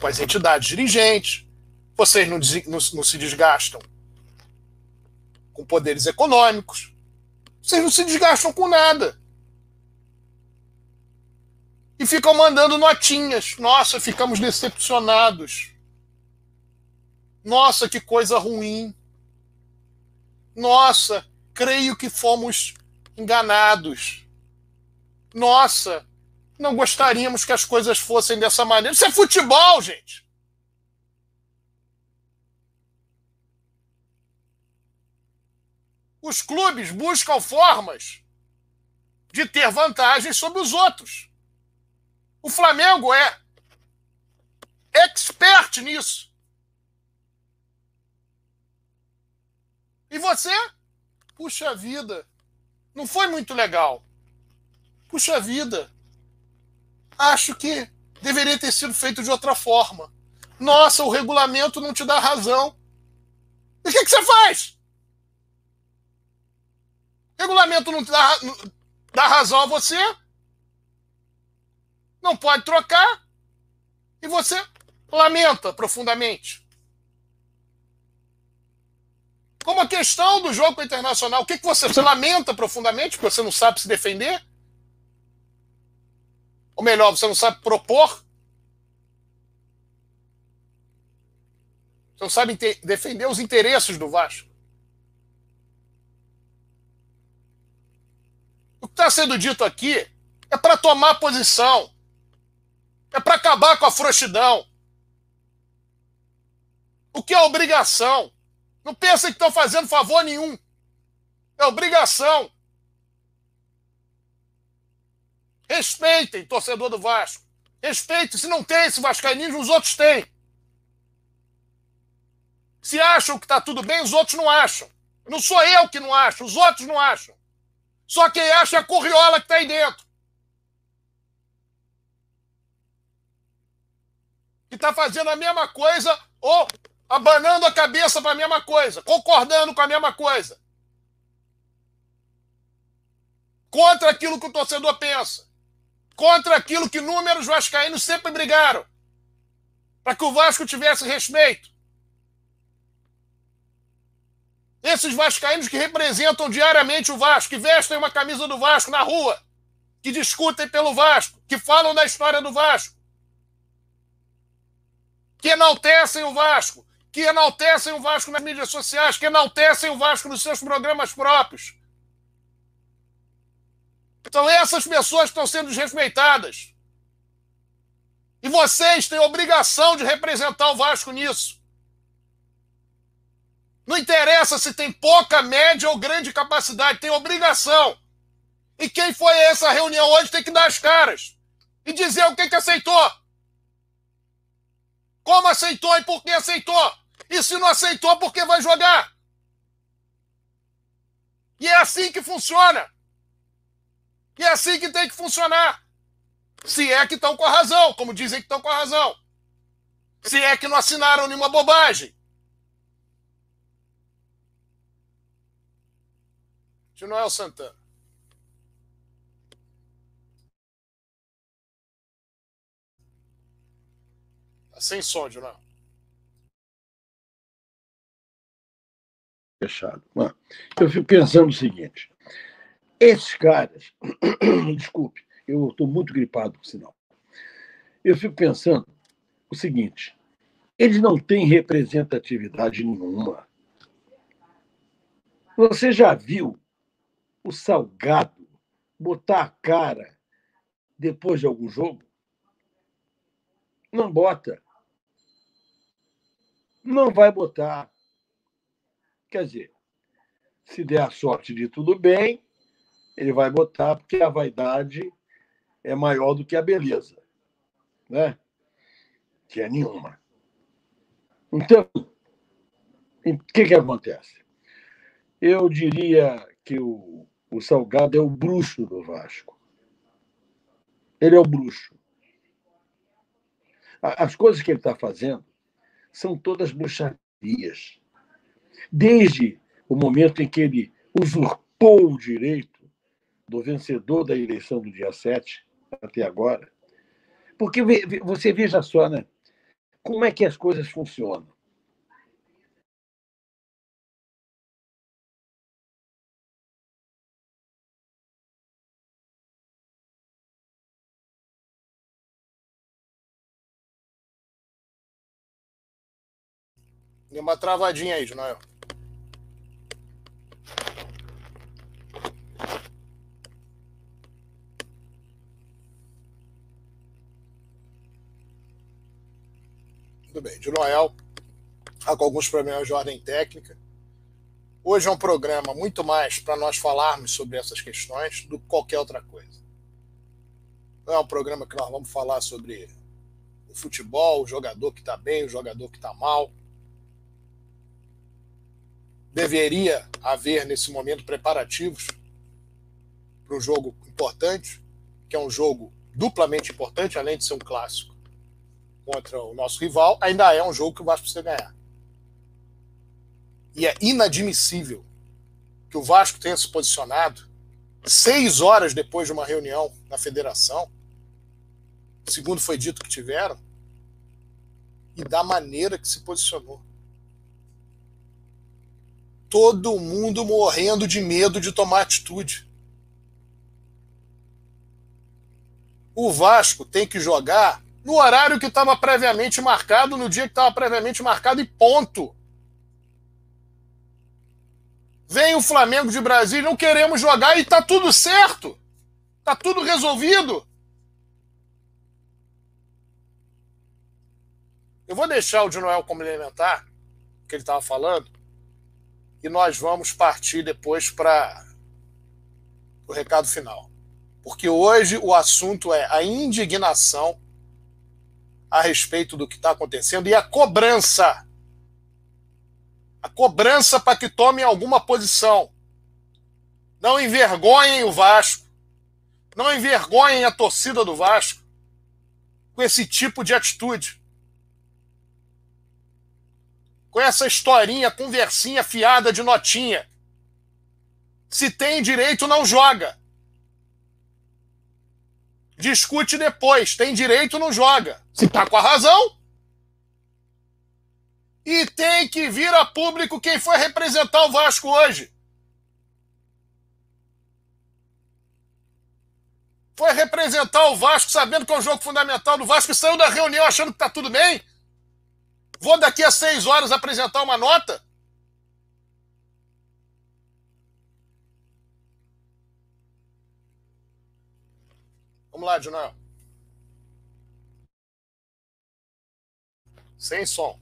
com as entidades dirigentes, vocês não, não, não se desgastam com poderes econômicos, vocês não se desgastam com nada. E ficam mandando notinhas. Nossa, ficamos decepcionados. Nossa, que coisa ruim. Nossa, creio que fomos enganados. Nossa, não gostaríamos que as coisas fossem dessa maneira. Isso é futebol, gente! Os clubes buscam formas de ter vantagens sobre os outros. O Flamengo é expert nisso. E você? Puxa vida, não foi muito legal. Puxa vida, acho que deveria ter sido feito de outra forma. Nossa, o regulamento não te dá razão. E o que, que você faz? Regulamento não dá, dá razão a você? Não pode trocar? E você lamenta profundamente. Como a questão do jogo internacional, o que, que você, você lamenta profundamente porque você não sabe se defender? Ou melhor, você não sabe propor? Você não sabe defender os interesses do Vasco. O que está sendo dito aqui é para tomar posição. É para acabar com a frouxidão. O que é obrigação? Não pensem que estão fazendo favor nenhum. É obrigação. Respeitem, torcedor do Vasco. Respeitem. Se não tem esse vascaínismo, os outros têm. Se acham que está tudo bem, os outros não acham. Não sou eu que não acho, os outros não acham. Só quem acha é a corriola que está aí dentro. Que está fazendo a mesma coisa ou abanando a cabeça para a mesma coisa, concordando com a mesma coisa. Contra aquilo que o torcedor pensa. Contra aquilo que números vascaínos sempre brigaram. Para que o Vasco tivesse respeito. Esses vascaínos que representam diariamente o Vasco, que vestem uma camisa do Vasco na rua, que discutem pelo Vasco, que falam da história do Vasco, que enaltecem o Vasco, que enaltecem o Vasco nas mídias sociais, que enaltecem o Vasco nos seus programas próprios. Então essas pessoas estão sendo desrespeitadas. E vocês têm obrigação de representar o Vasco nisso. Não interessa se tem pouca, média ou grande capacidade, tem obrigação. E quem foi a essa reunião hoje tem que dar as caras e dizer o que, que aceitou. Como aceitou e por que aceitou. E se não aceitou, por que vai jogar? E é assim que funciona. E é assim que tem que funcionar. Se é que estão com a razão, como dizem que estão com a razão. Se é que não assinaram nenhuma bobagem. de Noel Santana. Tá sem som, Noel. Fechado. Eu fico pensando o seguinte: esses caras, *clears throat* desculpe, eu estou muito gripado, por sinal. Eu fico pensando o seguinte: eles não têm representatividade nenhuma. Você já viu o Salgado botar a cara depois de algum jogo? Não bota. Não vai botar. Quer dizer, se der a sorte de tudo bem, ele vai botar porque a vaidade é maior do que a beleza, né? Que é nenhuma. Então, o que, que acontece? Eu diria que o, o Salgado é o bruxo do Vasco. Ele é o bruxo. As coisas que ele está fazendo são todas bruxarias. Desde o momento em que ele usurpou o direito do vencedor da eleição do dia 7 até agora. Porque você veja só, né? Como é que as coisas funcionam? Deu uma travadinha aí, Jonael. Tudo bem. De Noel, tá com alguns problemas de ordem técnica. Hoje é um programa muito mais para nós falarmos sobre essas questões do que qualquer outra coisa. Não é um programa que nós vamos falar sobre o futebol, o jogador que está bem, o jogador que está mal. Deveria haver, nesse momento, preparativos para um jogo importante, que é um jogo duplamente importante, além de ser um clássico contra o nosso rival, ainda é um jogo que o Vasco precisa ganhar. E é inadmissível que o Vasco tenha se posicionado seis horas depois de uma reunião na federação, segundo foi dito que tiveram, e da maneira que se posicionou. Todo mundo morrendo de medo de tomar atitude. O Vasco tem que jogar no horário que estava previamente marcado, no dia que estava previamente marcado e ponto. Vem o Flamengo de Brasília, não queremos jogar e tá tudo certo. Tá tudo resolvido. Eu vou deixar o de Noel complementar o que ele estava falando e nós vamos partir depois para o recado final. Porque hoje o assunto é a indignação a respeito do que está acontecendo e a cobrança. A cobrança para que tomem alguma posição. Não envergonhem o Vasco. Não envergonhem a torcida do Vasco com esse tipo de atitude. Com essa historinha, conversinha fiada de notinha. Se tem direito, não joga. Discute depois. Tem direito, não joga. Se tá com a razão. E tem que vir a público quem foi representar o Vasco hoje. Foi representar o Vasco sabendo que é um jogo fundamental do Vasco e saiu da reunião achando que tá tudo bem. Vou daqui a seis horas apresentar uma nota. Vamos lá, Junão. Sem som.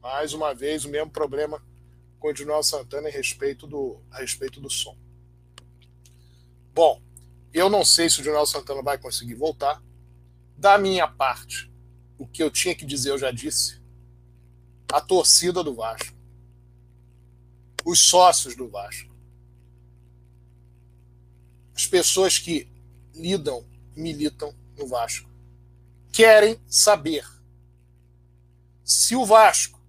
Mais uma vez, o mesmo problema com o Edinaldo Santana a respeito do, a respeito do som. Bom, eu não sei se o Edinaldo Santana vai conseguir voltar. Da minha parte, o que eu tinha que dizer eu já disse. A torcida do Vasco os sócios do Vasco. As pessoas que lidam, militam no Vasco, querem saber se o Vasco,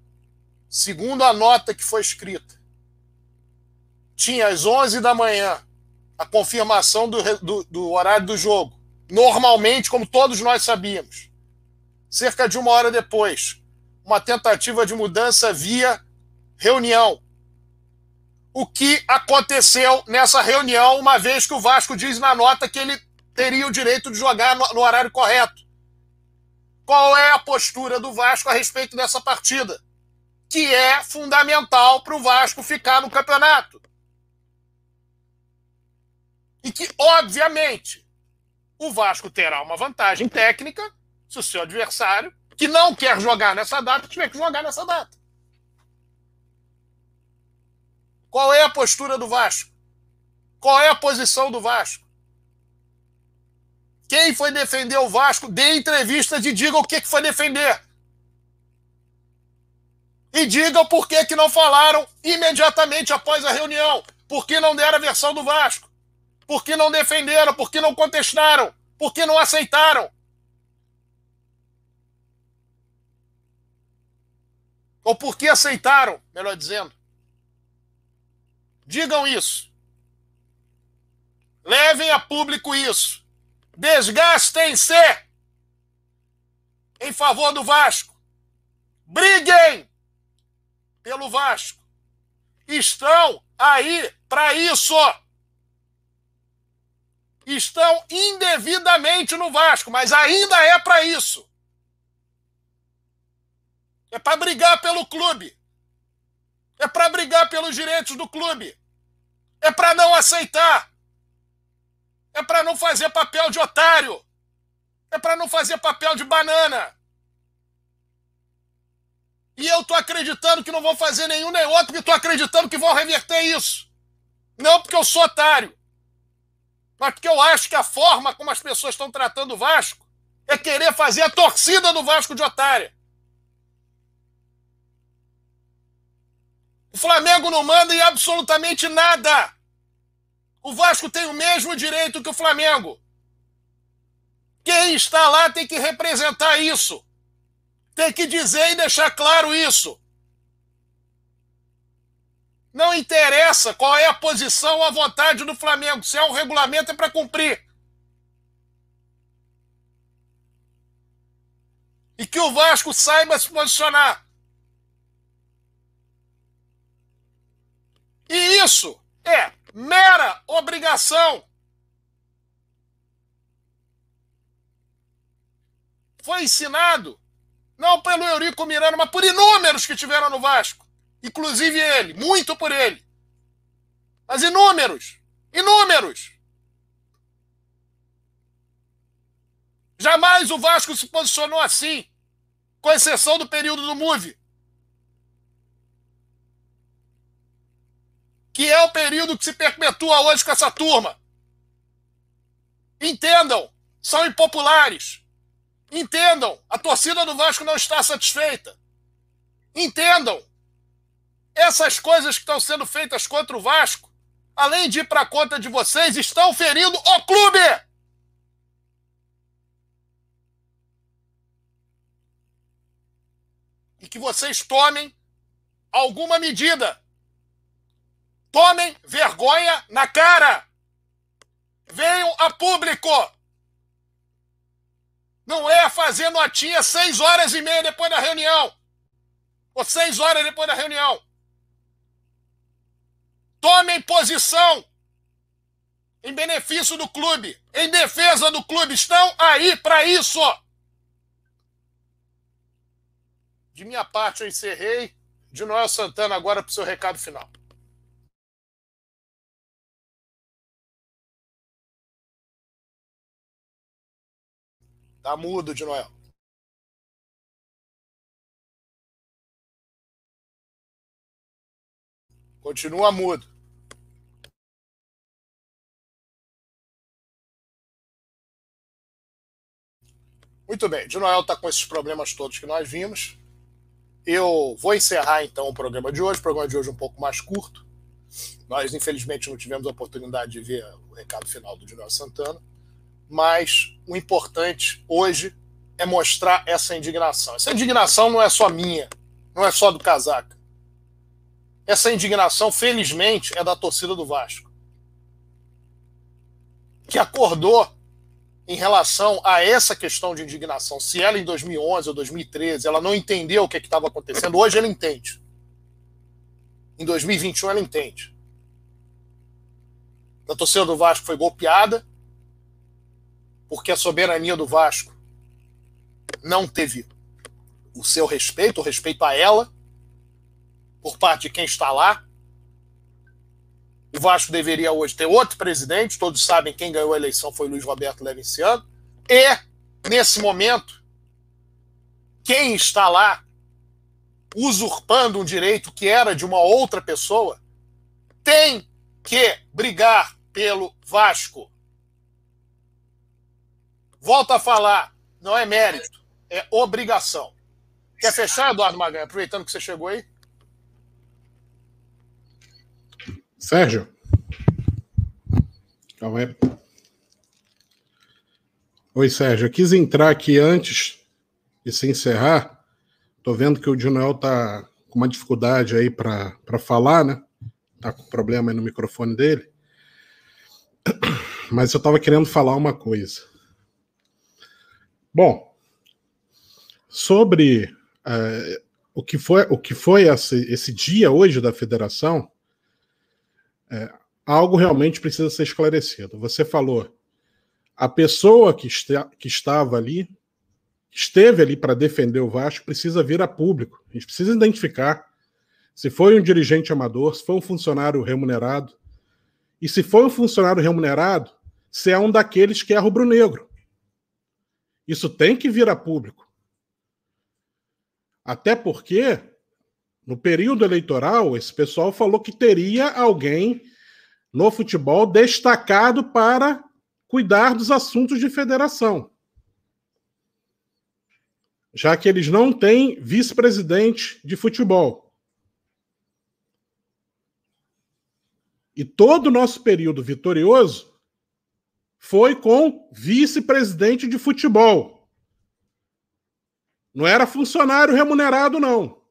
segundo a nota que foi escrita, tinha às 11 da manhã a confirmação do, do, do horário do jogo, normalmente, como todos nós sabíamos. Cerca de uma hora depois, uma tentativa de mudança via reunião o que aconteceu nessa reunião, uma vez que o Vasco diz na nota que ele teria o direito de jogar no, no horário correto. Qual é a postura do Vasco a respeito dessa partida? Que é fundamental para o Vasco ficar no campeonato. E que, obviamente, o Vasco terá uma vantagem técnica se o seu adversário, que não quer jogar nessa data, tiver que jogar nessa data. Qual é a postura do Vasco? Qual é a posição do Vasco? Quem foi defender o Vasco, dê entrevista e diga o que foi defender. E diga por que, que não falaram imediatamente após a reunião. Por que não deram a versão do Vasco? Por que não defenderam? Por que não contestaram? Por que não aceitaram? Ou por que aceitaram, melhor dizendo? Digam isso. Levem a público isso. Desgastem-se em favor do Vasco. Briguem pelo Vasco. Estão aí para isso. Estão indevidamente no Vasco, mas ainda é para isso. É para brigar pelo clube. É para brigar pelos direitos do clube. É para não aceitar. É para não fazer papel de otário. É para não fazer papel de banana. E eu tô acreditando que não vão fazer nenhum nem outro, porque tô acreditando que vão reverter isso. Não porque eu sou otário, mas porque eu acho que a forma como as pessoas estão tratando o Vasco é querer fazer a torcida do Vasco de otária. O Flamengo não manda em absolutamente nada. O Vasco tem o mesmo direito que o Flamengo. Quem está lá tem que representar isso. Tem que dizer e deixar claro isso. Não interessa qual é a posição ou a vontade do Flamengo. Se é o regulamento, é para cumprir. E que o Vasco saiba se posicionar. E isso é mera obrigação. Foi ensinado não pelo Eurico Miranda, mas por inúmeros que tiveram no Vasco. Inclusive ele, muito por ele. Mas inúmeros, inúmeros. Jamais o Vasco se posicionou assim, com exceção do período do MUVE. Que é o período que se perpetua hoje com essa turma. Entendam, são impopulares. Entendam, a torcida do Vasco não está satisfeita. Entendam, essas coisas que estão sendo feitas contra o Vasco, além de ir para a conta de vocês, estão ferindo o clube. E que vocês tomem alguma medida Tomem vergonha na cara. Venham a público. Não é fazer notinha seis horas e meia depois da reunião. Ou seis horas depois da reunião. Tomem posição em benefício do clube, em defesa do clube. Estão aí para isso. De minha parte, eu encerrei. De Noel Santana, agora para o seu recado final. Tá mudo de Noel. Continua mudo. Muito bem, de Noel está com esses problemas todos que nós vimos. Eu vou encerrar então o programa de hoje. O programa de hoje é um pouco mais curto. Nós, infelizmente, não tivemos a oportunidade de ver o recado final do Dinoel Santana mas o importante hoje é mostrar essa indignação. Essa indignação não é só minha, não é só do casaca. Essa indignação, felizmente, é da torcida do Vasco, que acordou em relação a essa questão de indignação. Se ela em 2011 ou 2013 ela não entendeu o que estava acontecendo, hoje ela entende. Em 2021 ela entende. A torcida do Vasco foi golpeada, porque a soberania do Vasco não teve o seu respeito, o respeito a ela, por parte de quem está lá. O Vasco deveria hoje ter outro presidente, todos sabem quem ganhou a eleição foi Luiz Roberto Levinciano. E, nesse momento, quem está lá usurpando um direito que era de uma outra pessoa tem que brigar pelo Vasco. Volto a falar, não é mérito, é obrigação. Quer fechar, Eduardo Magalhães, aproveitando que você chegou aí? Sérgio. Calma aí. Oi, Sérgio. Eu quis entrar aqui antes de se encerrar. Tô vendo que o Dinoel tá com uma dificuldade aí para falar, né? Tá com problema aí no microfone dele. Mas eu tava querendo falar uma coisa. Bom, sobre uh, o que foi, o que foi esse, esse dia hoje da federação, é, algo realmente precisa ser esclarecido. Você falou, a pessoa que, está, que estava ali, esteve ali para defender o Vasco, precisa vir a público. A gente precisa identificar se foi um dirigente amador, se foi um funcionário remunerado. E se foi um funcionário remunerado, se é um daqueles que é rubro-negro. Isso tem que vir a público. Até porque, no período eleitoral, esse pessoal falou que teria alguém no futebol destacado para cuidar dos assuntos de federação. Já que eles não têm vice-presidente de futebol. E todo o nosso período vitorioso foi com vice-presidente de futebol. Não era funcionário remunerado, não.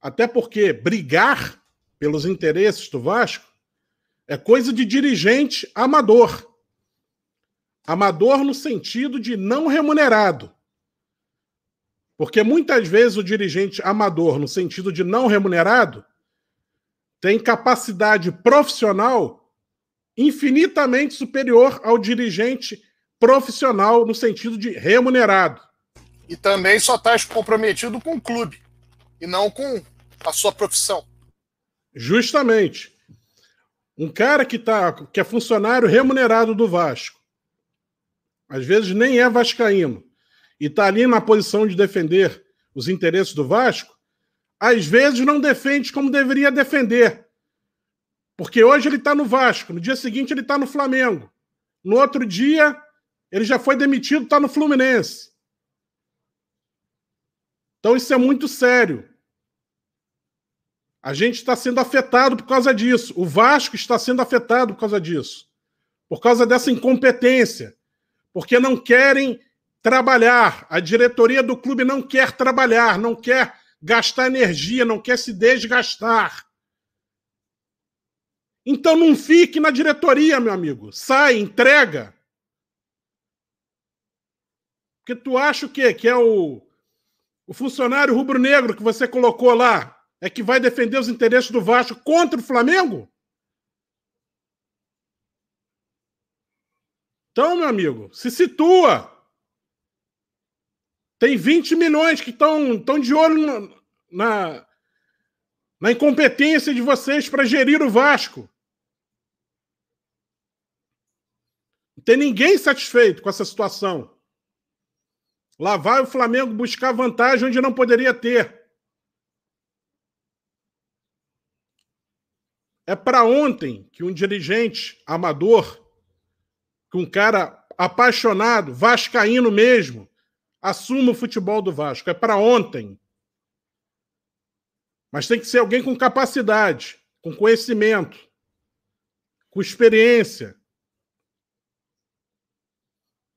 Até porque brigar pelos interesses do Vasco é coisa de dirigente amador. Amador no sentido de não remunerado. Porque muitas vezes o dirigente amador, no sentido de não remunerado, tem capacidade profissional infinitamente superior ao dirigente profissional no sentido de remunerado. E também só está comprometido com o clube e não com a sua profissão. Justamente. Um cara que, tá, que é funcionário remunerado do Vasco, às vezes nem é vascaíno, e está ali na posição de defender os interesses do Vasco, às vezes não defende como deveria defender. Porque hoje ele está no Vasco, no dia seguinte ele está no Flamengo. No outro dia, ele já foi demitido, está no Fluminense. Então isso é muito sério. A gente está sendo afetado por causa disso. O Vasco está sendo afetado por causa disso. Por causa dessa incompetência. Porque não querem trabalhar. A diretoria do clube não quer trabalhar, não quer gastar energia, não quer se desgastar. Então não fique na diretoria, meu amigo. Sai, entrega. Porque tu acha o quê? Que é o, o funcionário rubro-negro que você colocou lá é que vai defender os interesses do Vasco contra o Flamengo? Então, meu amigo, se situa. Tem 20 milhões que estão de olho na, na incompetência de vocês para gerir o Vasco. Tem ninguém satisfeito com essa situação. Lá vai o Flamengo buscar vantagem onde não poderia ter. É para ontem que um dirigente amador, que um cara apaixonado, vascaíno mesmo, assuma o futebol do Vasco. É para ontem. Mas tem que ser alguém com capacidade, com conhecimento, com experiência,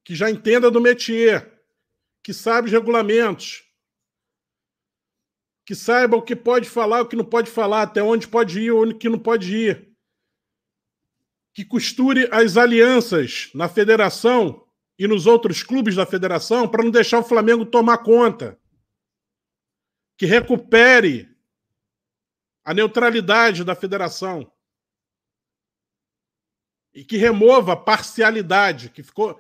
que já entenda do métier, que sabe os regulamentos, que saiba o que pode falar, o que não pode falar, até onde pode ir, onde que não pode ir. Que costure as alianças na federação e nos outros clubes da federação para não deixar o Flamengo tomar conta. Que recupere a neutralidade da federação. E que remova a parcialidade, que ficou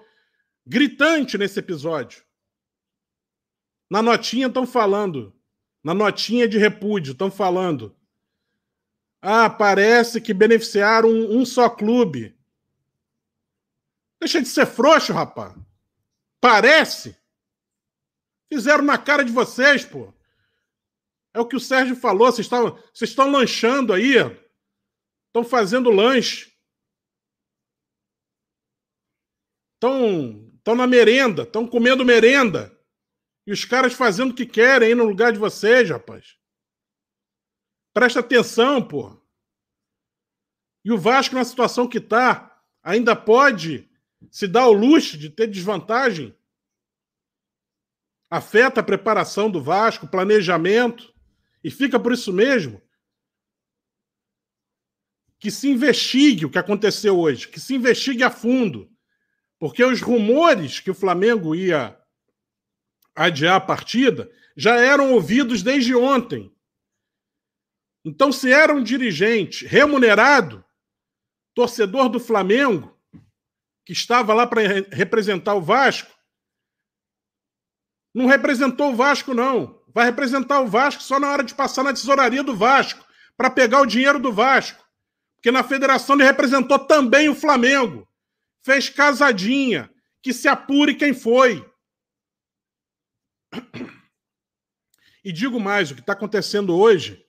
gritante nesse episódio. Na notinha estão falando na notinha de repúdio, estão falando. Ah, parece que beneficiaram um, um só clube. Deixa de ser frouxo, rapaz. Parece. Fizeram na cara de vocês, pô. É o que o Sérgio falou. Vocês estão, vocês estão lanchando aí. Estão fazendo lanche. Estão, estão na merenda. Estão comendo merenda. E os caras fazendo o que querem aí no lugar de vocês, rapaz. Presta atenção, pô. E o Vasco, na situação que está, ainda pode se dar o luxo de ter desvantagem? Afeta a preparação do Vasco, planejamento, e fica por isso mesmo que se investigue o que aconteceu hoje, que se investigue a fundo. Porque os rumores que o Flamengo ia adiar a partida já eram ouvidos desde ontem. Então, se era um dirigente remunerado, torcedor do Flamengo, que estava lá para representar o Vasco, não representou o Vasco, não. Vai representar o Vasco só na hora de passar na tesouraria do Vasco, para pegar o dinheiro do Vasco. Porque na federação ele representou também o Flamengo. Fez casadinha, que se apure quem foi. E digo mais: o que está acontecendo hoje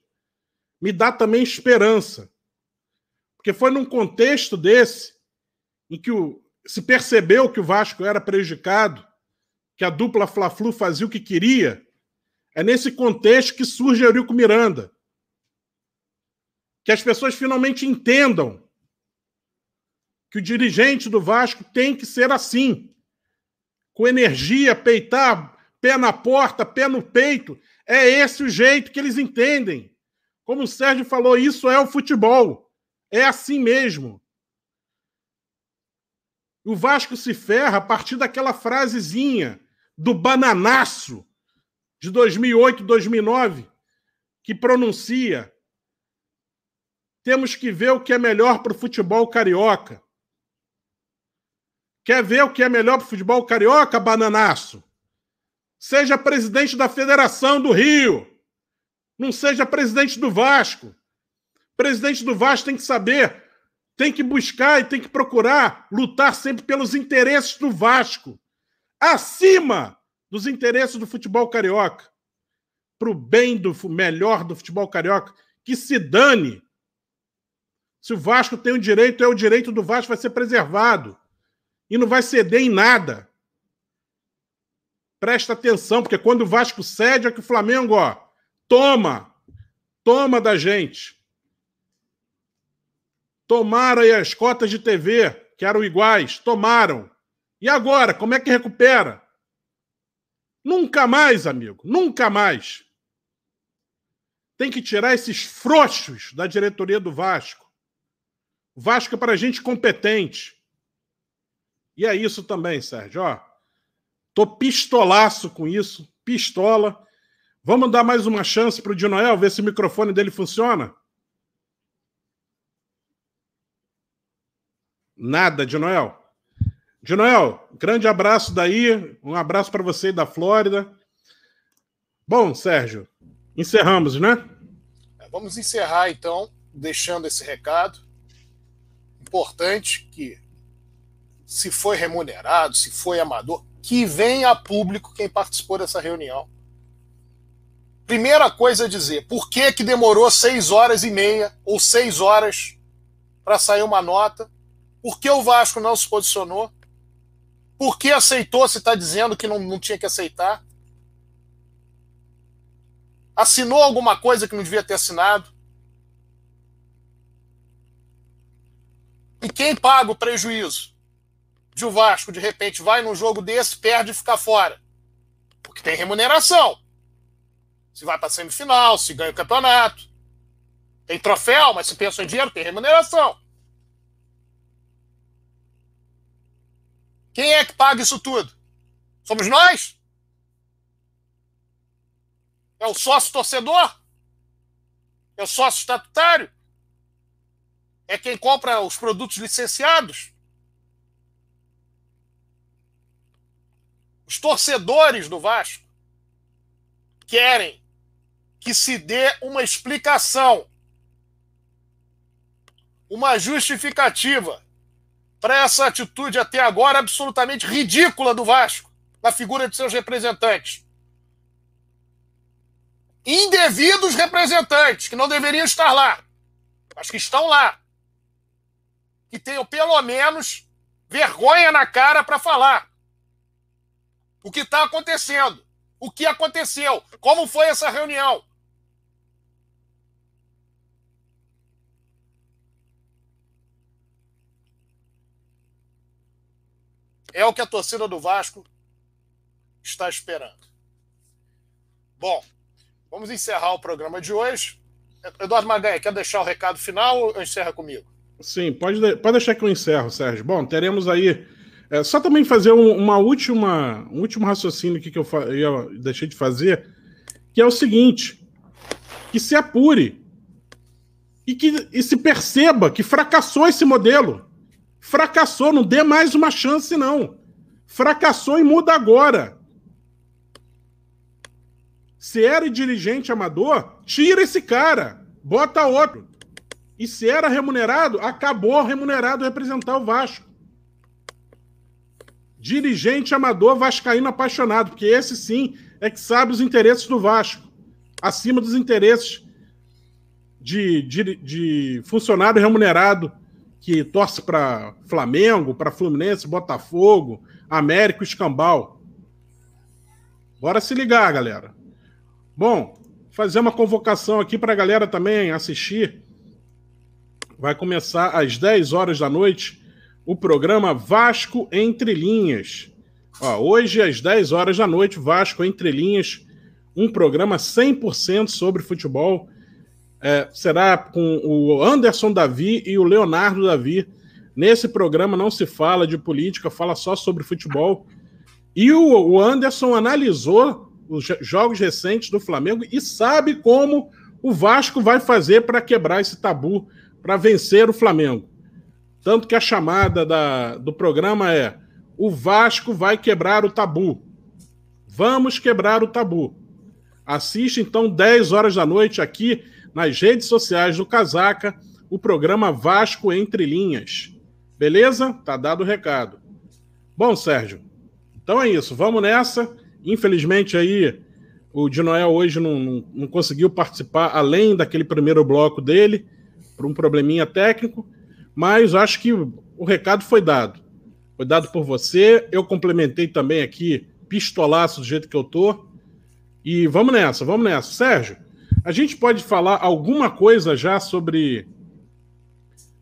me dá também esperança. Porque foi num contexto desse em que o, se percebeu que o Vasco era prejudicado, que a dupla Fla-Flu fazia o que queria. É nesse contexto que surge Eurico Miranda. Que as pessoas finalmente entendam que o dirigente do Vasco tem que ser assim. Com energia, peitar, pé na porta, pé no peito. É esse o jeito que eles entendem. Como o Sérgio falou, isso é o futebol. É assim mesmo. O Vasco se ferra a partir daquela frasezinha do bananaço de 2008, 2009, que pronuncia: temos que ver o que é melhor para o futebol carioca. Quer ver o que é melhor para o futebol carioca, bananaço? Seja presidente da Federação do Rio. Não seja presidente do Vasco. Presidente do Vasco tem que saber, tem que buscar e tem que procurar lutar sempre pelos interesses do Vasco, acima dos interesses do futebol carioca. Para o bem do melhor do futebol carioca, que se dane. Se o Vasco tem o direito, é o direito do Vasco, vai ser preservado e não vai ceder em nada. Presta atenção, porque quando o Vasco cede, é que o Flamengo, ó, toma, toma da gente. Tomaram aí as cotas de TV, que eram iguais, tomaram. E agora, como é que recupera? Nunca mais, amigo, nunca mais. Tem que tirar esses frouxos da diretoria do Vasco. O Vasco é para gente competente. E é isso também, Sérgio. Ó, tô pistolaço com isso, pistola. Vamos dar mais uma chance para o Dinoel, ver se o microfone dele funciona? Nada, Dinoel. Dinoel, grande abraço daí, um abraço para você da Flórida. Bom, Sérgio, encerramos, né? É, vamos encerrar então, deixando esse recado importante que se foi remunerado, se foi amador, que venha a público quem participou dessa reunião. Primeira coisa a dizer, por que, que demorou seis horas e meia ou seis horas para sair uma nota? Por que o Vasco não se posicionou? Por que aceitou se está dizendo que não, não tinha que aceitar? Assinou alguma coisa que não devia ter assinado? E quem paga o prejuízo? De o Vasco, de repente, vai num jogo desse, perde e fica fora. Porque tem remuneração. Se vai para semifinal, se ganha o campeonato. Tem troféu, mas se pensa em dinheiro, tem remuneração. Quem é que paga isso tudo? Somos nós? É o sócio torcedor? É o sócio estatutário? É quem compra os produtos licenciados? Os torcedores do Vasco querem que se dê uma explicação, uma justificativa para essa atitude até agora absolutamente ridícula do Vasco, na figura de seus representantes. Indevidos representantes que não deveriam estar lá, mas que estão lá. Que tenham pelo menos vergonha na cara para falar o que está acontecendo, o que aconteceu, como foi essa reunião. É o que a torcida do Vasco está esperando. Bom, vamos encerrar o programa de hoje. Eduardo Maganha, quer deixar o recado final ou encerra comigo? Sim, pode, pode deixar que eu encerro, Sérgio. Bom, teremos aí é, só também fazer um, uma última, um último raciocínio aqui que eu, eu deixei de fazer, que é o seguinte: que se apure e que e se perceba que fracassou esse modelo. Fracassou, não dê mais uma chance, não. Fracassou e muda agora. Se era dirigente amador, tira esse cara, bota outro. E se era remunerado, acabou remunerado representar o Vasco. Dirigente amador vascaíno apaixonado, porque esse sim é que sabe os interesses do Vasco, acima dos interesses de, de, de funcionário remunerado que torce para Flamengo, para Fluminense, Botafogo, Américo, Escambau. Bora se ligar, galera. Bom, fazer uma convocação aqui para a galera também assistir. Vai começar às 10 horas da noite o programa Vasco Entre Linhas. Ó, hoje, às 10 horas da noite, Vasco Entre Linhas, um programa 100% sobre futebol. É, será com o Anderson Davi e o Leonardo Davi. Nesse programa não se fala de política, fala só sobre futebol. E o, o Anderson analisou os jogos recentes do Flamengo e sabe como o Vasco vai fazer para quebrar esse tabu, para vencer o Flamengo. Tanto que a chamada da, do programa é: o Vasco vai quebrar o tabu. Vamos quebrar o tabu. Assiste então 10 horas da noite aqui nas redes sociais do Casaca o programa Vasco Entre Linhas. Beleza? Tá dado o recado. Bom, Sérgio, então é isso. Vamos nessa. Infelizmente aí o de Noel hoje não, não, não conseguiu participar além daquele primeiro bloco dele, por um probleminha técnico, mas acho que o recado foi dado. Foi dado por você. Eu complementei também aqui, pistolaço do jeito que eu tô. E vamos nessa, vamos nessa. Sérgio, a gente pode falar alguma coisa já sobre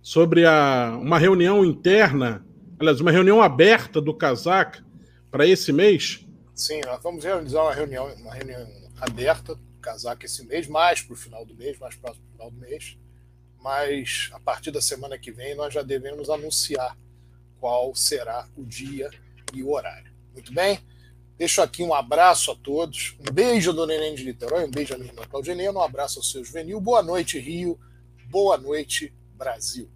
sobre a, uma reunião interna, aliás, uma reunião aberta do Casaca para esse mês? Sim, nós vamos realizar uma reunião, uma reunião aberta do Casaca esse mês, mais para o final do mês, mais próximo do final do mês. Mas a partir da semana que vem nós já devemos anunciar qual será o dia e o horário. Muito bem? Deixo aqui um abraço a todos. Um beijo do Neném de Niterói, um beijo à minha irmã Claudinena, um abraço ao seu Juvenil. Boa noite, Rio. Boa noite, Brasil.